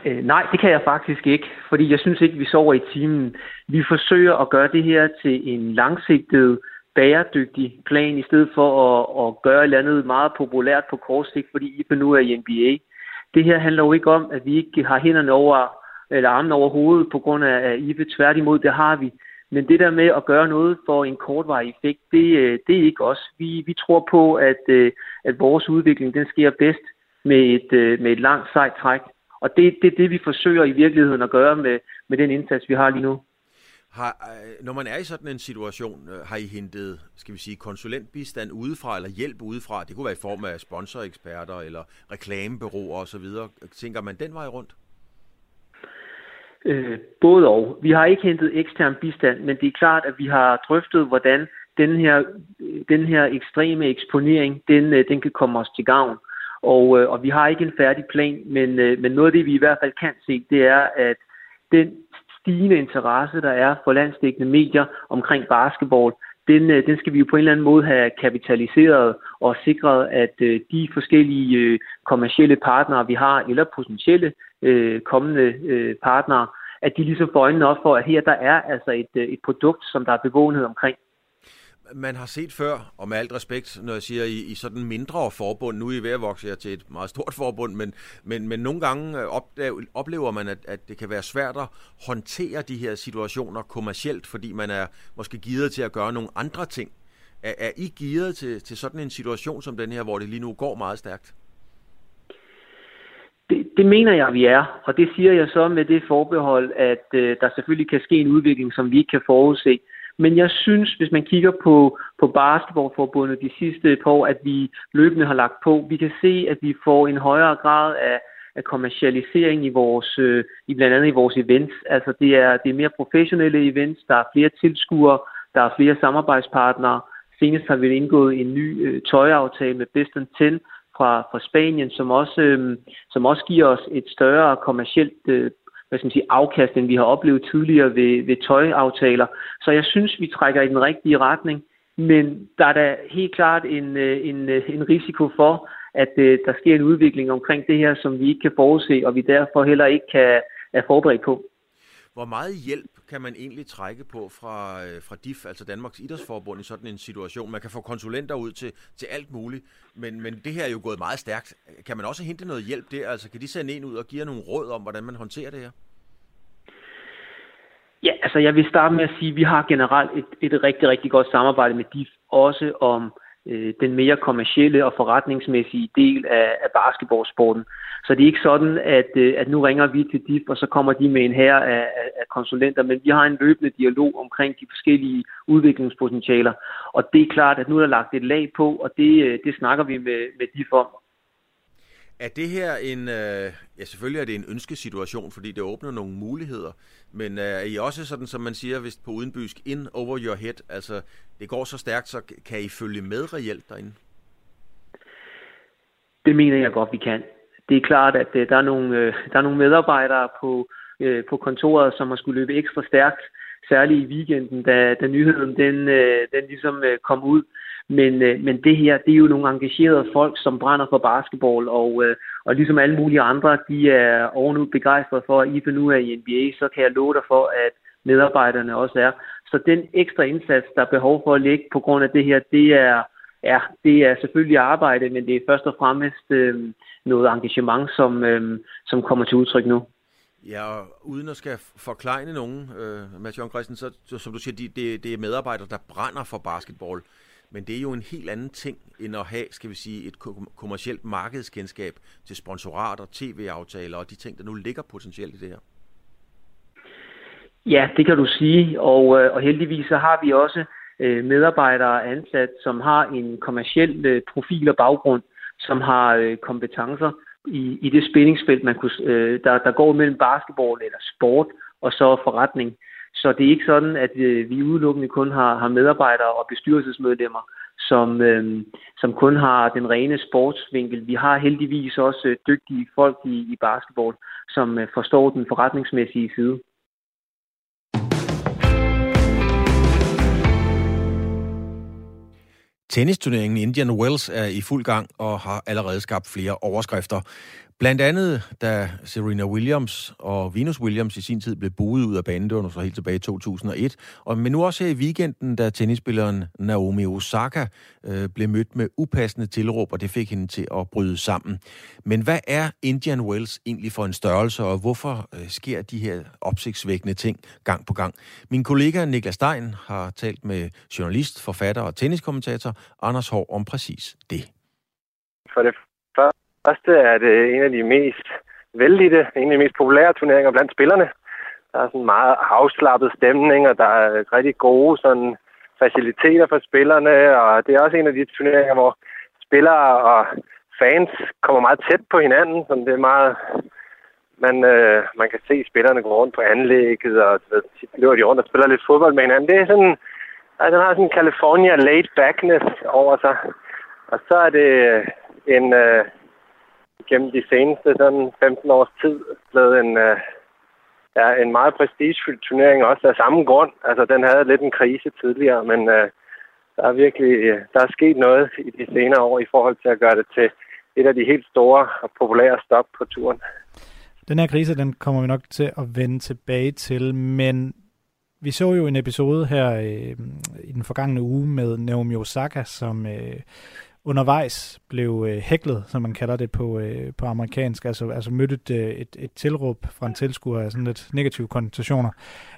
[SPEAKER 10] Øh, nej, det kan jeg faktisk ikke, fordi jeg synes ikke, vi sover i timen. Vi forsøger at gøre det her til en langsigtet, bæredygtig plan, i stedet for at, at gøre et eller andet meget populært på kort sigt, fordi I nu er i NBA. Det her handler jo ikke om, at vi ikke har hænderne over eller armen over hovedet på grund af IFE. Tværtimod, det har vi. Men det der med at gøre noget for en kortvarig effekt, det, øh, det er ikke os. Vi, vi tror på, at, øh, at vores udvikling den sker bedst med et, øh, med et langt sejt træk. Og det er det, det, vi forsøger i virkeligheden at gøre med, med den indsats, vi har lige nu.
[SPEAKER 2] Har, øh, når man er i sådan en situation, øh, har I hentet, skal vi sige, konsulentbistand udefra, eller hjælp udefra? Det kunne være i form af sponsoreksperter, eller reklamebureauer osv. Tænker man den vej rundt?
[SPEAKER 10] Øh, både og. Vi har ikke hentet ekstern bistand, men det er klart, at vi har drøftet, hvordan den her, den her ekstreme eksponering, den, øh, den kan komme os til gavn. Og, og vi har ikke en færdig plan, men, men noget af det, vi i hvert fald kan se, det er, at den stigende interesse, der er for landsdækkende medier omkring basketball, den, øh, den skal vi jo på en eller anden måde have kapitaliseret og sikret, at øh, de forskellige øh, kommercielle partnere, vi har, eller potentielle kommende partnere, at de ligesom får øjnene op for, at her der er altså et, et produkt, som der er bevågenhed omkring.
[SPEAKER 2] Man har set før, og med alt respekt, når jeg siger i, i sådan mindre forbund, nu er I ved at vokse jer til et meget stort forbund, men, men, men nogle gange øh, oplever man, at, at det kan være svært at håndtere de her situationer kommercielt, fordi man er måske givet til at gøre nogle andre ting. Er, er I givet til, til sådan en situation som den her, hvor det lige nu går meget stærkt?
[SPEAKER 10] Det, det mener jeg, vi er, og det siger jeg så med det forbehold, at øh, der selvfølgelig kan ske en udvikling, som vi ikke kan forudse. Men jeg synes, hvis man kigger på, på basketballforbundet de sidste par år, at vi løbende har lagt på, vi kan se, at vi får en højere grad af, af kommercialisering i vores, øh, i blandt andet i vores events. Altså det er, det er mere professionelle events, der er flere tilskuere, der er flere samarbejdspartnere. Senest har vi indgået en ny øh, tøjaftale med Best Ten fra, fra Spanien, som også, øh, som også giver os et større kommercielt øh, hvad skal man sige, afkast, end vi har oplevet tidligere ved, ved tøjaftaler. Så jeg synes, vi trækker i den rigtige retning, men der er da helt klart en, øh, en, øh, en risiko for, at øh, der sker en udvikling omkring det her, som vi ikke kan forudse, og vi derfor heller ikke kan er forberedt på.
[SPEAKER 2] Hvor meget hjælp kan man egentlig trække på fra, øh, fra DIF, altså Danmarks Idrætsforbund, i sådan en situation? Man kan få konsulenter ud til, til alt muligt, men, men det her er jo gået meget stærkt. Kan man også hente noget hjælp der? Altså kan de sende en ud og give nogle råd om, hvordan man håndterer det her?
[SPEAKER 10] Ja, altså jeg vil starte med at sige, at vi har generelt et, et rigtig, rigtig godt samarbejde med DIF, også om øh, den mere kommercielle og forretningsmæssige del af, af basketballsporten. Så det er ikke sådan, at, øh, at nu ringer vi til DIF, og så kommer de med en her af, af konsulenter, men vi har en løbende dialog omkring de forskellige udviklingspotentialer. Og det er klart, at nu er der lagt et lag på, og det, øh, det snakker vi med, med DIF om.
[SPEAKER 2] Er det her en, øh, ja selvfølgelig er det en ønskesituation, fordi det åbner nogle muligheder, men øh, er I også sådan, som man siger, hvis på udenbysk, in over your head, altså det går så stærkt, så kan I følge med reelt derinde?
[SPEAKER 10] Det mener jeg godt, vi kan. Det er klart, at øh, der, er nogle, øh, der er nogle medarbejdere på, øh, på kontoret, som har skulle løbe ekstra stærkt, særligt i weekenden, da, da nyheden den, øh, den ligesom øh, kom ud. Men, øh, men det her, det er jo nogle engagerede folk, som brænder for basketball, og, øh, og ligesom alle mulige andre, de er ovenud begejstrede for, at IFE nu er i NBA, så kan jeg love dig for, at medarbejderne også er. Så den ekstra indsats, der er behov for at lægge på grund af det her, det er, ja, det er selvfølgelig arbejde, men det er først og fremmest øh, noget engagement, som, øh, som kommer til udtryk nu.
[SPEAKER 2] Ja, og uden at skal forklejne nogen, øh, Mads Jørgen Christen, så, så som du siger, de, det, det er medarbejdere, der brænder for basketball. Men det er jo en helt anden ting, end at have, skal vi sige, et kommercielt markedskendskab til sponsorater, tv-aftaler og de ting, der nu ligger potentielt i det her.
[SPEAKER 10] Ja, det kan du sige, og, øh, og heldigvis så har vi også øh, medarbejdere ansat, som har en kommersiel øh, profil og baggrund, som har kompetencer i, i det spændingsfelt, man kunne, der, der går mellem basketball eller sport og så forretning. Så det er ikke sådan, at øh, vi udelukkende kun har, har medarbejdere og bestyrelsesmedlemmer, som, øh, som kun har den rene sportsvinkel. Vi har heldigvis også øh, dygtige folk i, i basketball, som øh, forstår den forretningsmæssige side.
[SPEAKER 2] Tennisturneringen Indian Wells er i fuld gang og har allerede skabt flere overskrifter. Blandt andet, da Serena Williams og Venus Williams i sin tid blev buet ud af banen, det var så helt tilbage i 2001, og, men nu også her i weekenden, da tennisspilleren Naomi Osaka øh, blev mødt med upassende tilråb, og det fik hende til at bryde sammen. Men hvad er Indian Wells egentlig for en størrelse, og hvorfor øh, sker de her opsigtsvækkende ting gang på gang? Min kollega Niklas Stein har talt med journalist, forfatter og tenniskommentator Anders Hård om præcis det.
[SPEAKER 11] For det første er det en af de mest vældige, en af de mest populære turneringer blandt spillerne. Der er sådan meget afslappet stemning, og der er rigtig gode sådan, faciliteter for spillerne, og det er også en af de turneringer, hvor spillere og fans kommer meget tæt på hinanden, så det er meget... Man, øh, man kan se spillerne gå rundt på anlægget, og så løber de rundt og spiller lidt fodbold med hinanden. Det er sådan, altså, den har sådan en California laid backness over sig. Og så er det en, øh, gennem de seneste sådan 15 års tid blevet en, øh, ja, en meget prestigefyldt turnering, også af samme grund. Altså, den havde lidt en krise tidligere, men øh, der er virkelig øh, der er sket noget i de senere år i forhold til at gøre det til et af de helt store og populære stop på turen.
[SPEAKER 12] Den her krise, den kommer vi nok til at vende tilbage til, men vi så jo en episode her øh, i den forgangne uge med Naomi Osaka, som øh, undervejs blev øh, hæklet, som man kalder det på, øh, på amerikansk, altså, altså mødte et, øh, et, et tilråb fra en tilskuer af sådan lidt negative konnotationer.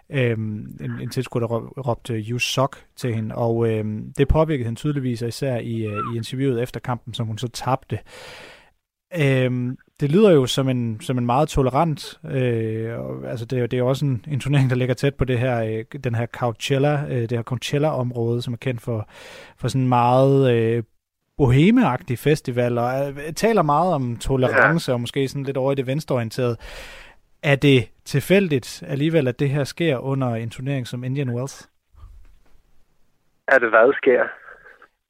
[SPEAKER 12] Øhm, en, en tilskuer, der råbte you suck til hende, og øhm, det påvirkede hende tydeligvis, især i, øh, i interviewet efter kampen, som hun så tabte. Øhm, det lyder jo som en, som en meget tolerant, øh, og, altså det, det er jo også en, en turnering, der ligger tæt på det her, øh, den her Coachella, øh, det her Coachella-område, som er kendt for, for sådan meget øh, bohemeagtig festival, og øh, taler meget om tolerance, ja. og måske sådan lidt over i det venstreorienterede. Er det tilfældigt alligevel, at det her sker under en turnering som Indian Wells?
[SPEAKER 11] Er det hvad sker?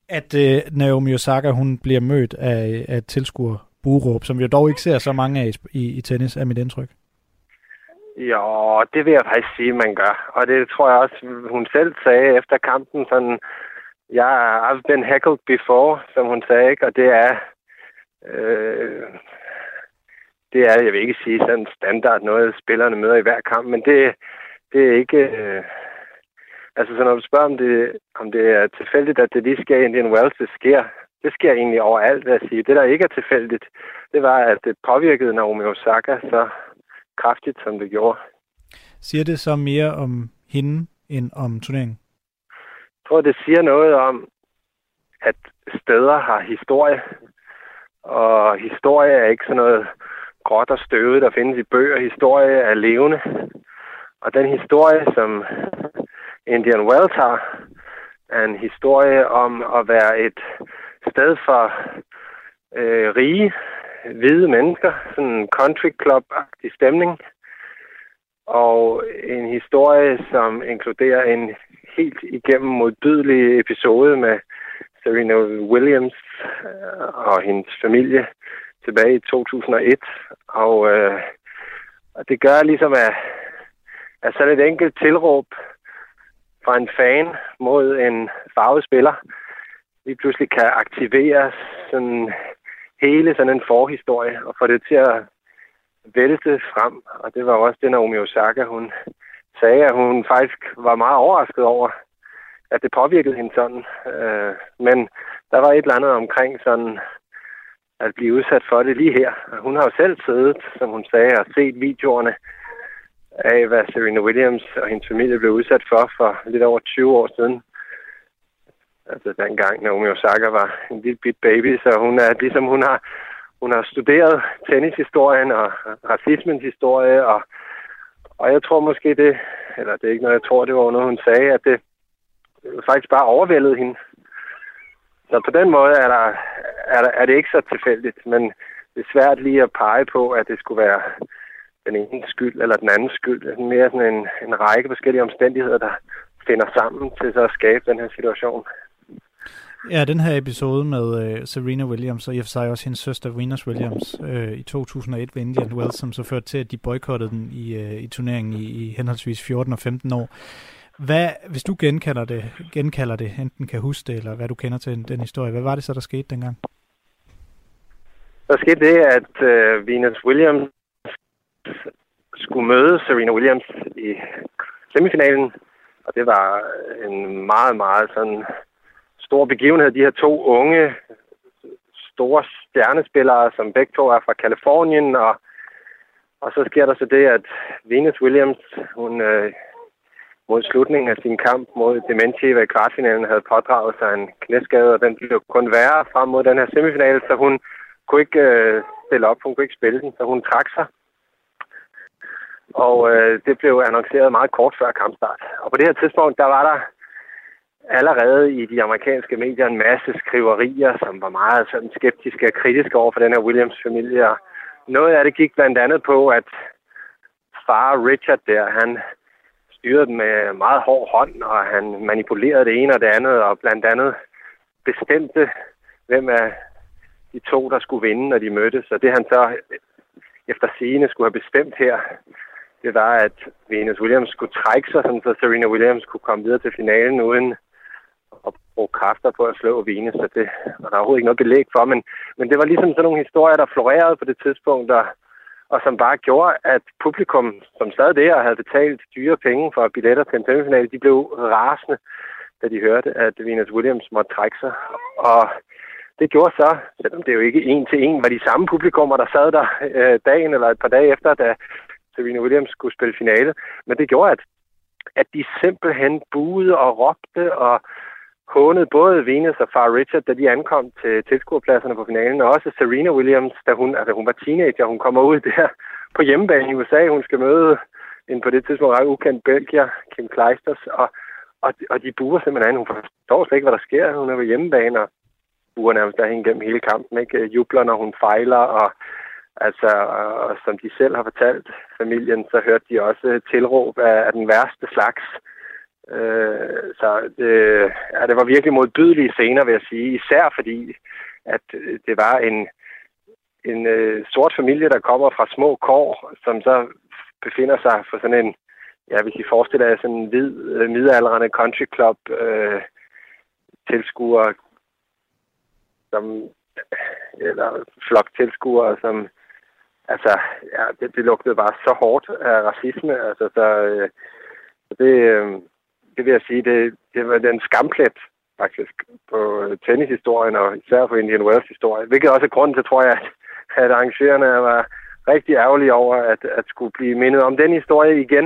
[SPEAKER 12] At uh, Naomi Osaka, hun bliver mødt af, af tilskuer buråb, som vi jo dog ikke ser så mange af i, i tennis, er mit indtryk.
[SPEAKER 11] Jo, det vil jeg faktisk sige, man gør. Og det tror jeg også, hun selv sagde efter kampen, sådan, jeg I've been heckled before, som hun sagde, ikke? og det er, øh, det er, jeg vil ikke sige sådan standard noget, spillerne møder i hver kamp, men det, det er ikke... Øh, altså, så når du spørger, om det, om det er tilfældigt, at det lige sker i Indian Wells, det sker. Det sker egentlig overalt, vil jeg sige. Det, der ikke er tilfældigt, det var, at det påvirkede Naomi Osaka så kraftigt, som det gjorde.
[SPEAKER 12] Siger det så mere om hende end om turneringen?
[SPEAKER 11] Jeg tror, det siger noget om, at steder har historie, og historie er ikke sådan noget gråt og støvet, der findes i bøger. Historie er levende. Og den historie, som Indian Wells har, er en historie om at være et sted for øh, rige, hvide mennesker, sådan en country club-agtig stemning, og en historie, som inkluderer en helt igennem modbydelig episode med Serena Williams øh, og hendes familie tilbage i 2001. Og, øh, og det gør ligesom, at, at sådan et enkelt tilråb fra en fan mod en farvet spiller lige pludselig kan aktivere sådan hele sådan en forhistorie og få det til at vælte frem. Og det var også det, Naomi Osaka, hun sagde, at hun faktisk var meget overrasket over, at det påvirkede hende sådan. Øh, men der var et eller andet omkring sådan at blive udsat for det lige her. Hun har jo selv siddet, som hun sagde, og set videoerne af, hvad Serena Williams og hendes familie blev udsat for for lidt over 20 år siden. Altså dengang Naomi Osaka var en lille bit baby, så hun er ligesom hun har, hun har studeret tennishistorien og racismens historie, og, og jeg tror måske det, eller det er ikke noget, jeg tror, det var noget, hun sagde, at det faktisk bare overvældede hende. Så på den måde er, der, er, der, er det ikke så tilfældigt, men det er svært lige at pege på, at det skulle være den ene skyld eller den anden skyld. Det er mere sådan en, en række forskellige omstændigheder, der finder sammen til så at skabe den her situation.
[SPEAKER 12] Ja, den her episode med øh, Serena Williams, og i og for sig også hendes søster Venus Williams øh, i 2001 ved Indian Wells, som så førte til, at de boykottede den i, øh, i turneringen i, i henholdsvis 14 og 15 år. Hvad, hvis du genkalder det, genkalder det, enten kan huske det, eller hvad du kender til den, den historie, hvad var det så, der skete dengang?
[SPEAKER 11] Der skete det, at øh, Venus Williams skulle møde Serena Williams i semifinalen, og det var en meget, meget sådan stor begivenhed. De her to unge, store stjernespillere, som begge to er fra Kalifornien, og, og så sker der så det, at Venus Williams, hun øh, mod slutningen af sin kamp mod Dementiva i kvartfinalen havde pådraget sig en knæskade, og den blev kun værre frem mod den her semifinale, så hun kunne ikke øh, stille op, hun kunne ikke spille den, så hun trak sig. Og øh, det blev annonceret meget kort før kampstart. Og på det her tidspunkt, der var der allerede i de amerikanske medier en masse skriverier, som var meget sådan skeptiske og kritiske over for den her Williams-familie. Noget af det gik blandt andet på, at far Richard der, han styrede dem med meget hård hånd, og han manipulerede det ene og det andet, og blandt andet bestemte, hvem af de to, der skulle vinde, når de mødtes. Og det han så efter sigende skulle have bestemt her, det var, at Venus Williams skulle trække sig, så Serena Williams kunne komme videre til finalen uden at bruge kræfter på at slå Vine, Så det var der overhovedet ikke noget belæg for, men, men det var ligesom sådan nogle historier, der florerede på det tidspunkt, og, og som bare gjorde, at publikum, som sad der og havde betalt dyre penge for billetter til en semifinale, de blev rasende, da de hørte, at Venus Williams måtte trække sig. Og det gjorde så, selvom det jo ikke en til en var de samme publikummer, der sad der øh, dagen eller et par dage efter, da Serena Williams skulle spille finale, men det gjorde, at, at de simpelthen buede og råbte og hånet både Venus og far Richard, da de ankom til tilskuerpladserne på finalen, og også Serena Williams, da hun, altså hun var teenager, hun kommer ud der på hjemmebane i USA, hun skal møde en på det tidspunkt ret ukendt Belgier, Kim Kleisters, og, og, og de buer simpelthen, hun forstår slet ikke, hvad der sker, hun er på hjemmebane, og buer nærmest derhen gennem hele kampen, ikke? Øh, jubler, når hun fejler, og altså, og som de selv har fortalt familien, så hørte de også tilråb af, af den værste slags, Øh, så det, ja, det var virkelig modbydelige scener, vil jeg sige. Især fordi, at det var en, en øh, sort familie, der kommer fra små kår, som så befinder sig for sådan en, ja, hvis I forestiller jer sådan en hvid, øh, midaldrende country club øh, tilskuer, som, eller flok tilskuere, som, altså, ja, det, det lugtede bare så hårdt af racisme, altså, så, øh, det, øh, det vil jeg sige, det, det var den skamplet faktisk på øh, tennishistorien og især på Indian Wells historie, hvilket også er grunden til, tror jeg, at, at arrangørerne var rigtig ærgerlige over at, at skulle blive mindet om den historie igen,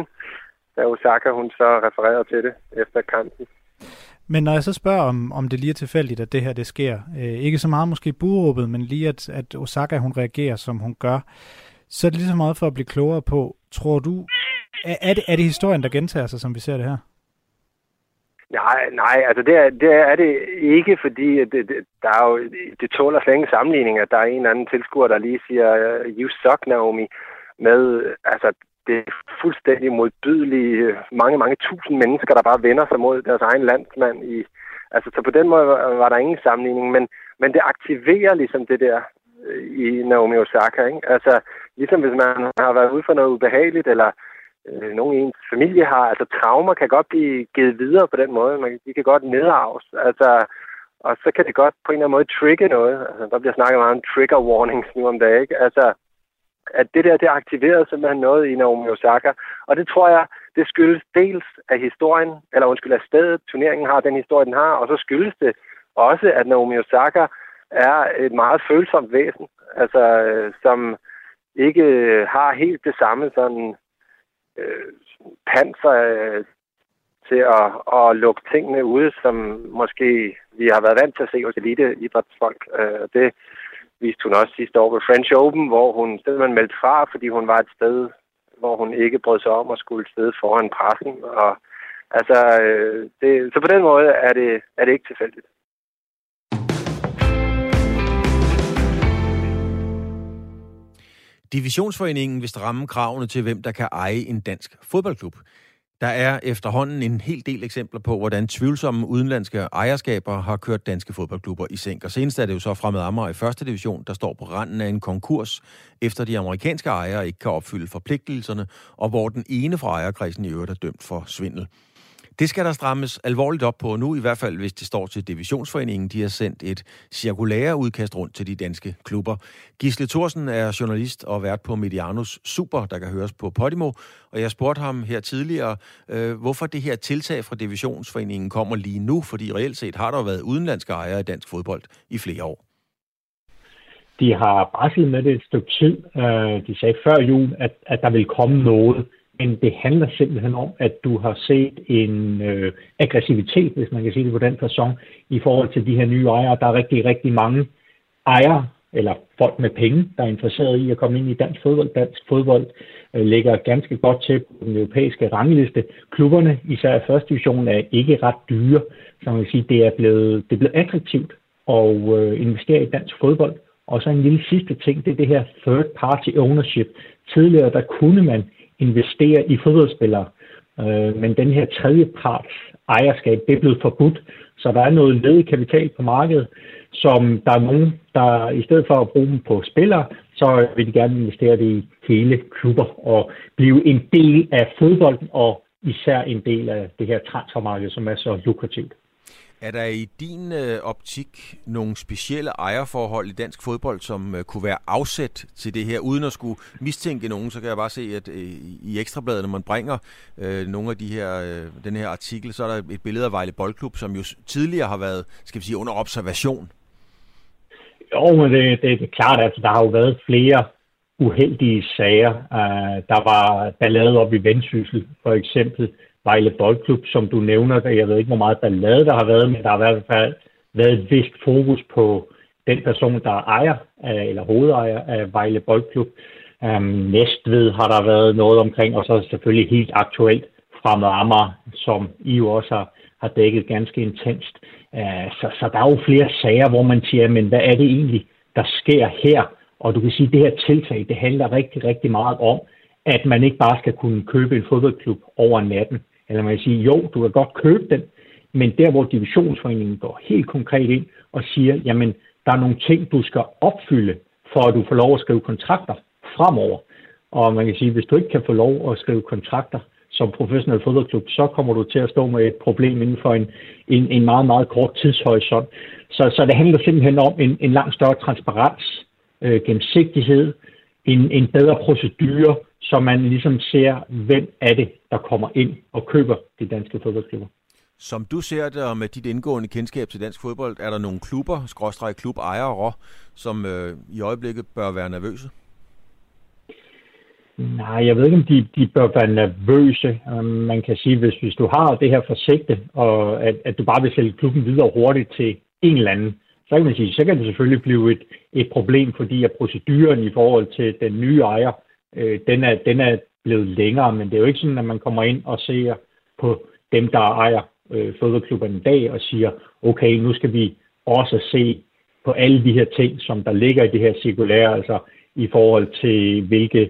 [SPEAKER 11] da Osaka hun så refererede til det efter kampen.
[SPEAKER 12] Men når jeg så spørger, om, om det lige er tilfældigt, at det her det sker, øh, ikke så meget måske buråbet, men lige at, at Osaka hun reagerer, som hun gør, så er det lige så meget for at blive klogere på, tror du, er, er, det, er det historien, der gentager sig, som vi ser det her?
[SPEAKER 11] Nej, nej, altså det er det, er det ikke, fordi det, det, der er jo, det tåler slet ingen sammenligning, at der er en eller anden tilskuer, der lige siger, øh, you suck, Naomi, med, altså det er fuldstændig modbydelige, mange, mange tusind mennesker, der bare vender sig mod deres egen landsmand. I, altså, så på den måde var der ingen sammenligning, men, men det aktiverer ligesom det der øh, i Naomi Osaka. Ikke? Altså, ligesom hvis man har været ude for noget ubehageligt, eller øh, nogen i ens familie har, altså traumer kan godt blive givet videre på den måde. Man, de kan godt nedarves. Altså, og så kan det godt på en eller anden måde trigge noget. Altså, der bliver snakket meget om trigger warnings nu om dagen. Ikke? Altså, at det der, det aktiverede simpelthen noget i Naomi Osaka. Og det tror jeg, det skyldes dels af historien, eller undskyld, af stedet, turneringen har den historie, den har, og så skyldes det også, at Naomi Osaka er et meget følsomt væsen, altså øh, som ikke øh, har helt det samme sådan øh, panser øh, til at, at lukke tingene ude, som måske vi har været vant til at se hos elite idrætsfolk. Øh, det, viste hun også sidste år ved French Open, hvor hun simpelthen meldte fra, fordi hun var et sted, hvor hun ikke brød sig om at skulle sidde foran pressen. Og, altså, øh, det, så på den måde er det, er det ikke tilfældigt.
[SPEAKER 2] Divisionsforeningen vil stramme kravene til, hvem der kan eje en dansk fodboldklub. Der er efterhånden en hel del eksempler på, hvordan tvivlsomme udenlandske ejerskaber har kørt danske fodboldklubber i sænk. Og senest er det jo så fremad Amager i første division, der står på randen af en konkurs, efter de amerikanske ejere ikke kan opfylde forpligtelserne, og hvor den ene fra ejerkredsen i øvrigt er dømt for svindel. Det skal der strammes alvorligt op på nu, i hvert fald hvis det står til Divisionsforeningen. De har sendt et cirkulære udkast rundt til de danske klubber. Gisle Thorsen er journalist og vært på Medianus Super, der kan høres på Podimo. Og jeg spurgte ham her tidligere, øh, hvorfor det her tiltag fra Divisionsforeningen kommer lige nu, fordi reelt set har der været udenlandske ejere i dansk fodbold i flere år.
[SPEAKER 13] De har barslet med det et stykke tid. Øh, de sagde før jul, at, at der vil komme noget men det handler simpelthen om, at du har set en øh, aggressivitet, hvis man kan sige det på den person, i forhold til de her nye ejere. Der er rigtig, rigtig mange ejere, eller folk med penge, der er interesseret i at komme ind i dansk fodbold. Dansk fodbold øh, ligger ganske godt til på den europæiske rangliste. Klubberne, især i første division, er ikke ret dyre. Så man kan sige, det er blevet, det er blevet attraktivt at øh, investere i dansk fodbold. Og så en lille sidste ting, det er det her third party ownership. Tidligere, der kunne man investere i fodboldspillere. Øh, men den her tredje parts ejerskab, det er blevet forbudt, så der er noget ledig kapital på markedet, som der er nogen, der i stedet for at bruge dem på spillere, så vil de gerne investere det i hele klubber og blive en del af fodbolden og især en del af det her transfermarked, som er så lukrativt.
[SPEAKER 2] Er der i din øh, optik nogle specielle ejerforhold i dansk fodbold, som øh, kunne være afsæt til det her, uden at skulle mistænke nogen? Så kan jeg bare se, at øh, i Ekstrabladet, når man bringer øh, nogle af de her, øh, den her artikel, så er der et billede af Vejle Boldklub, som jo tidligere har været, skal vi sige, under observation.
[SPEAKER 13] Jo, men det, det, det er klart, at altså, der har jo været flere uheldige sager. Uh, der var ballade op i Vendsyssel, for eksempel, Vejle Boldklub, som du nævner. Jeg ved ikke, hvor meget ballade der har været, men der har i hvert fald været et vist fokus på den person, der er ejer øh, eller hovedejer af Vejle Boldklub. Øhm, um, Næstved har der været noget omkring, og så selvfølgelig helt aktuelt fremad Amager, som I jo også har, har dækket ganske intenst. Uh, så, så der er jo flere sager, hvor man siger, men hvad er det egentlig, der sker her? Og du kan sige, at det her tiltag, det handler rigtig, rigtig meget om, at man ikke bare skal kunne købe en fodboldklub over natten. Eller man kan sige, jo, du kan godt købe den, men der, hvor divisionsforeningen går helt konkret ind og siger, jamen, der er nogle ting, du skal opfylde, for at du får lov at skrive kontrakter fremover. Og man kan sige, hvis du ikke kan få lov at skrive kontrakter som professionel fodboldklub, så kommer du til at stå med et problem inden for en, en, en meget, meget kort tidshorisont. Så, så det handler simpelthen om en, en langt større transparens, øh, gennemsigtighed, en, en bedre procedure, så man ligesom ser, hvem er det, der kommer ind og køber de danske fodboldklubber.
[SPEAKER 2] Som du ser det, og med dit indgående kendskab til dansk fodbold, er der nogle klubber, skråstrej klubejere, som øh, i øjeblikket bør være nervøse?
[SPEAKER 13] Nej, jeg ved ikke, om de, de bør være nervøse. Um, man kan sige, hvis, hvis du har det her forsigte, og at, at du bare vil sælge klubben videre hurtigt til en eller anden, så kan man sige, så kan det selvfølgelig blive et, et problem, fordi at proceduren i forhold til den nye ejer, øh, den, er, den er blevet længere, men det er jo ikke sådan, at man kommer ind og ser på dem, der ejer øh, fodboldklubben i dag, og siger, okay, nu skal vi også se på alle de her ting, som der ligger i det her cirkulære, altså i forhold til hvilke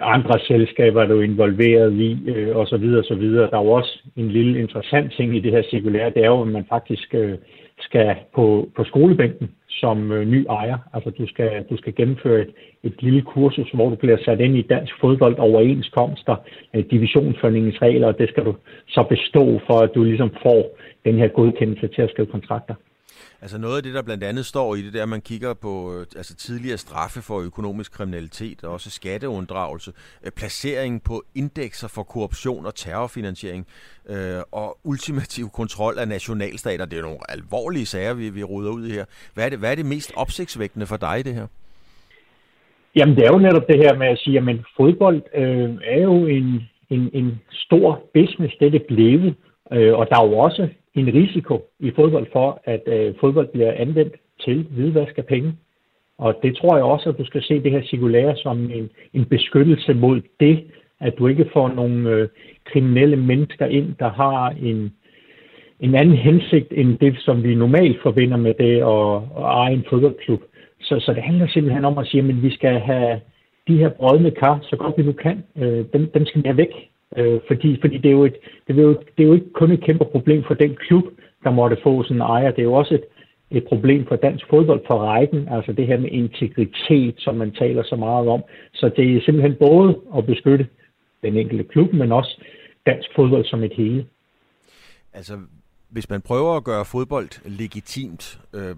[SPEAKER 13] andre selskaber er du involveret i, øh, og så videre, og så videre. Der er jo også en lille interessant ting i det her cirkulære, det er jo, at man faktisk øh, skal på, på skolebænken som øh, ny ejer. Altså du skal, du skal gennemføre et, et lille kursus, hvor du bliver sat ind i dansk fodbold overenskomster, øh, divisionsforeningens regler, og det skal du så bestå for, at du ligesom får den her godkendelse til at skrive kontrakter.
[SPEAKER 2] Altså noget af det, der blandt andet står i det, der at man kigger på øh, altså tidligere straffe for økonomisk kriminalitet og også skatteunddragelse, øh, placering på indekser for korruption og terrorfinansiering øh, og ultimativ kontrol af nationalstater. Det er nogle alvorlige sager, vi, vi ruder ud i her. Hvad er, det, hvad er det mest opsigtsvækkende for dig i det her?
[SPEAKER 13] Jamen, det er jo netop det her med at sige, at fodbold øh, er jo en, en, en stor business, det er det blevet. Øh, og der er jo også en risiko i fodbold for, at øh, fodbold bliver anvendt til hvidvask af penge. Og det tror jeg også, at du skal se det her cirkulære som en, en beskyttelse mod det, at du ikke får nogle øh, kriminelle mennesker ind, der har en, en anden hensigt end det, som vi normalt forbinder med det at, at eje en fodboldklub. Så, så det handler simpelthen om at sige, at vi skal have de her brødne kar, så godt vi nu kan, øh, dem, dem skal vi have væk. Øh, fordi fordi det, er jo et, det, er jo, det er jo ikke kun et kæmpe problem for den klub, der måtte få sådan en ejer. Det er jo også et, et problem for dansk fodbold for rækken, altså det her med integritet, som man taler så meget om. Så det er simpelthen både at beskytte den enkelte klub, men også dansk fodbold som et hele.
[SPEAKER 2] Altså, hvis man prøver at gøre fodbold legitimt, øh,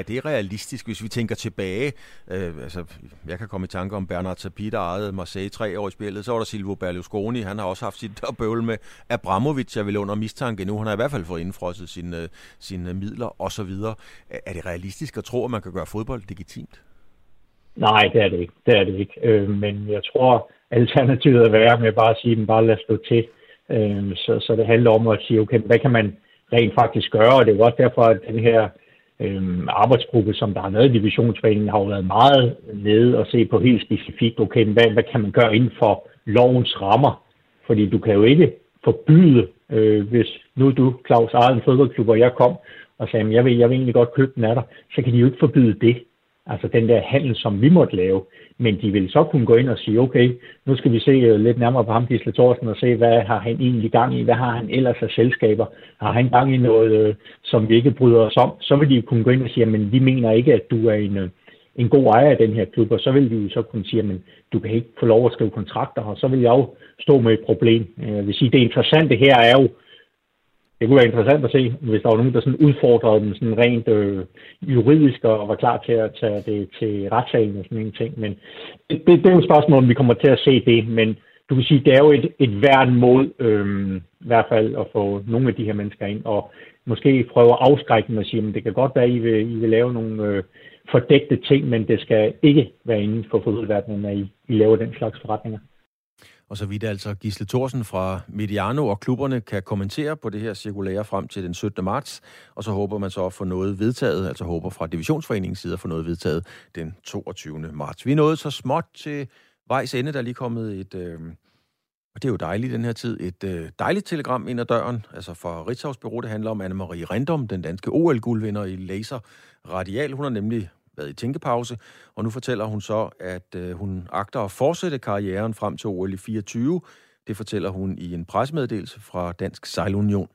[SPEAKER 2] er det realistisk, hvis vi tænker tilbage? Øh, altså, jeg kan komme i tanke om Bernard Tapie, der ejede Marseille tre år i spillet. Så var der Silvio Berlusconi, han har også haft sit bøvl med Abramovic, jeg vil under mistanke nu. Han har i hvert fald fået indfrosset sine, sine midler osv. Er det realistisk at tro, at man kan gøre fodbold legitimt?
[SPEAKER 13] Nej, det er det ikke. Det er det ikke. Øh, men jeg tror, alternativet er værre med bare at sige, at bare lad stå til. Øh, så, så det handler om at sige, okay, hvad kan man rent faktisk gøre? Og det er jo også derfor, at den her øh, arbejdsgruppe, som der har været i divisionsforeningen, har jo været meget nede og se på helt specifikt, okay, hvad, hvad kan man gøre inden for lovens rammer? Fordi du kan jo ikke forbyde, øh, hvis nu du, Claus, ejede en fodboldklub, og jeg kom og sagde, jeg vil, jeg vil egentlig godt købe den af dig, så kan de jo ikke forbyde det. Altså den der handel, som vi måtte lave. Men de vil så kunne gå ind og sige, okay, nu skal vi se øh, lidt nærmere på ham, Gisle Thorsen, og se, hvad har han egentlig gang i? Hvad har han ellers af selskaber? Har han gang i noget, øh, som vi ikke bryder os om? Så vil de kunne gå ind og sige, men vi mener ikke, at du er en, øh, en god ejer af den her klub, og så vil de jo så kunne sige, men du kan ikke få lov at skrive kontrakter, og så vil jeg jo stå med et problem. Jeg vil sige, det interessante her er jo, det kunne være interessant at se, hvis der var nogen, der sådan udfordrede dem sådan rent øh, juridisk og var klar til at tage det til retssalen og sådan en ting. Men det, det, det er jo et spørgsmål, om vi kommer til at se det. Men du kan sige, det er jo et, et værn mod øh, i hvert fald at få nogle af de her mennesker ind, og måske prøve at afskrække dem og sige, at det kan godt være, at I vil, I vil lave nogle øh, fordækte ting, men det skal ikke være inden for fodboldverdenen, at I, I laver den slags forretninger.
[SPEAKER 2] Og så vidt altså Gisle Thorsen fra Mediano og klubberne kan kommentere på det her cirkulære frem til den 17. marts, og så håber man så at få noget vedtaget, altså håber fra Divisionsforeningens side at få noget vedtaget den 22. marts. Vi er nået så småt til vejs ende, der er lige kommet et, øh, og det er jo dejligt den her tid, et øh, dejligt telegram ind ad døren, altså fra Ritzau's Bureau, det handler om Anne-Marie Rendom, den danske OL-guldvinder i laser radial. Hun har nemlig været i tænkepause, og nu fortæller hun så, at øh, hun agter at fortsætte karrieren frem til OL i 24. Det fortæller hun i en pressemeddelelse fra Dansk Sejlunion.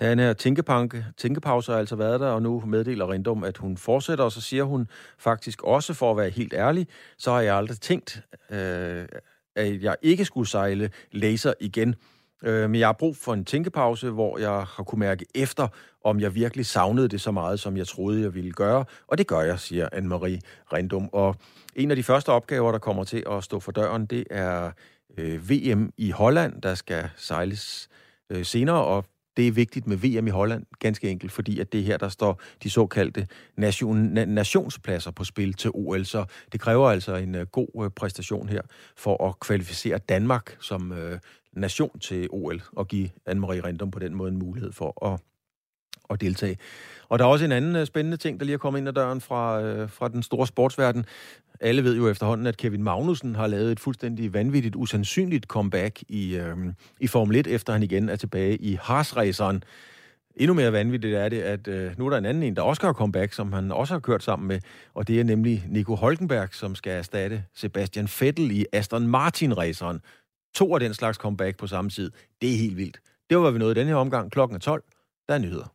[SPEAKER 2] Den her tænkepanke, tænkepause har altså været der, og nu meddeler Rindum, at hun fortsætter, og så siger hun faktisk også, for at være helt ærlig, så har jeg aldrig tænkt, øh, at jeg ikke skulle sejle laser igen. Øh, men jeg har brug for en tænkepause, hvor jeg har kunne mærke efter, om jeg virkelig savnede det så meget, som jeg troede, jeg ville gøre. Og det gør jeg, siger Anne-Marie Rendum. Og en af de første opgaver, der kommer til at stå for døren, det er øh, VM i Holland, der skal sejles øh, senere, og det er vigtigt med VM i Holland, ganske enkelt, fordi at det er her, der står de såkaldte nation, na- nationspladser på spil til OL. Så det kræver altså en uh, god uh, præstation her for at kvalificere Danmark som uh, nation til OL og give Anne-Marie Rindum på den måde en mulighed for at at deltage. Og der er også en anden øh, spændende ting, der lige er kommet ind ad døren fra, øh, fra den store sportsverden. Alle ved jo efterhånden, at Kevin Magnussen har lavet et fuldstændig vanvittigt, usandsynligt comeback i, øh, i Formel 1, efter han igen er tilbage i Haas-raceren. Endnu mere vanvittigt er det, at øh, nu er der en anden en, der også har comeback, som han også har kørt sammen med, og det er nemlig Nico Holkenberg, som skal erstatte Sebastian Vettel i Aston Martin-raceren. To af den slags comeback på samme tid. Det er helt vildt. Det var, hvad vi nåede i denne her omgang. Klokken er 12. Der er nyheder.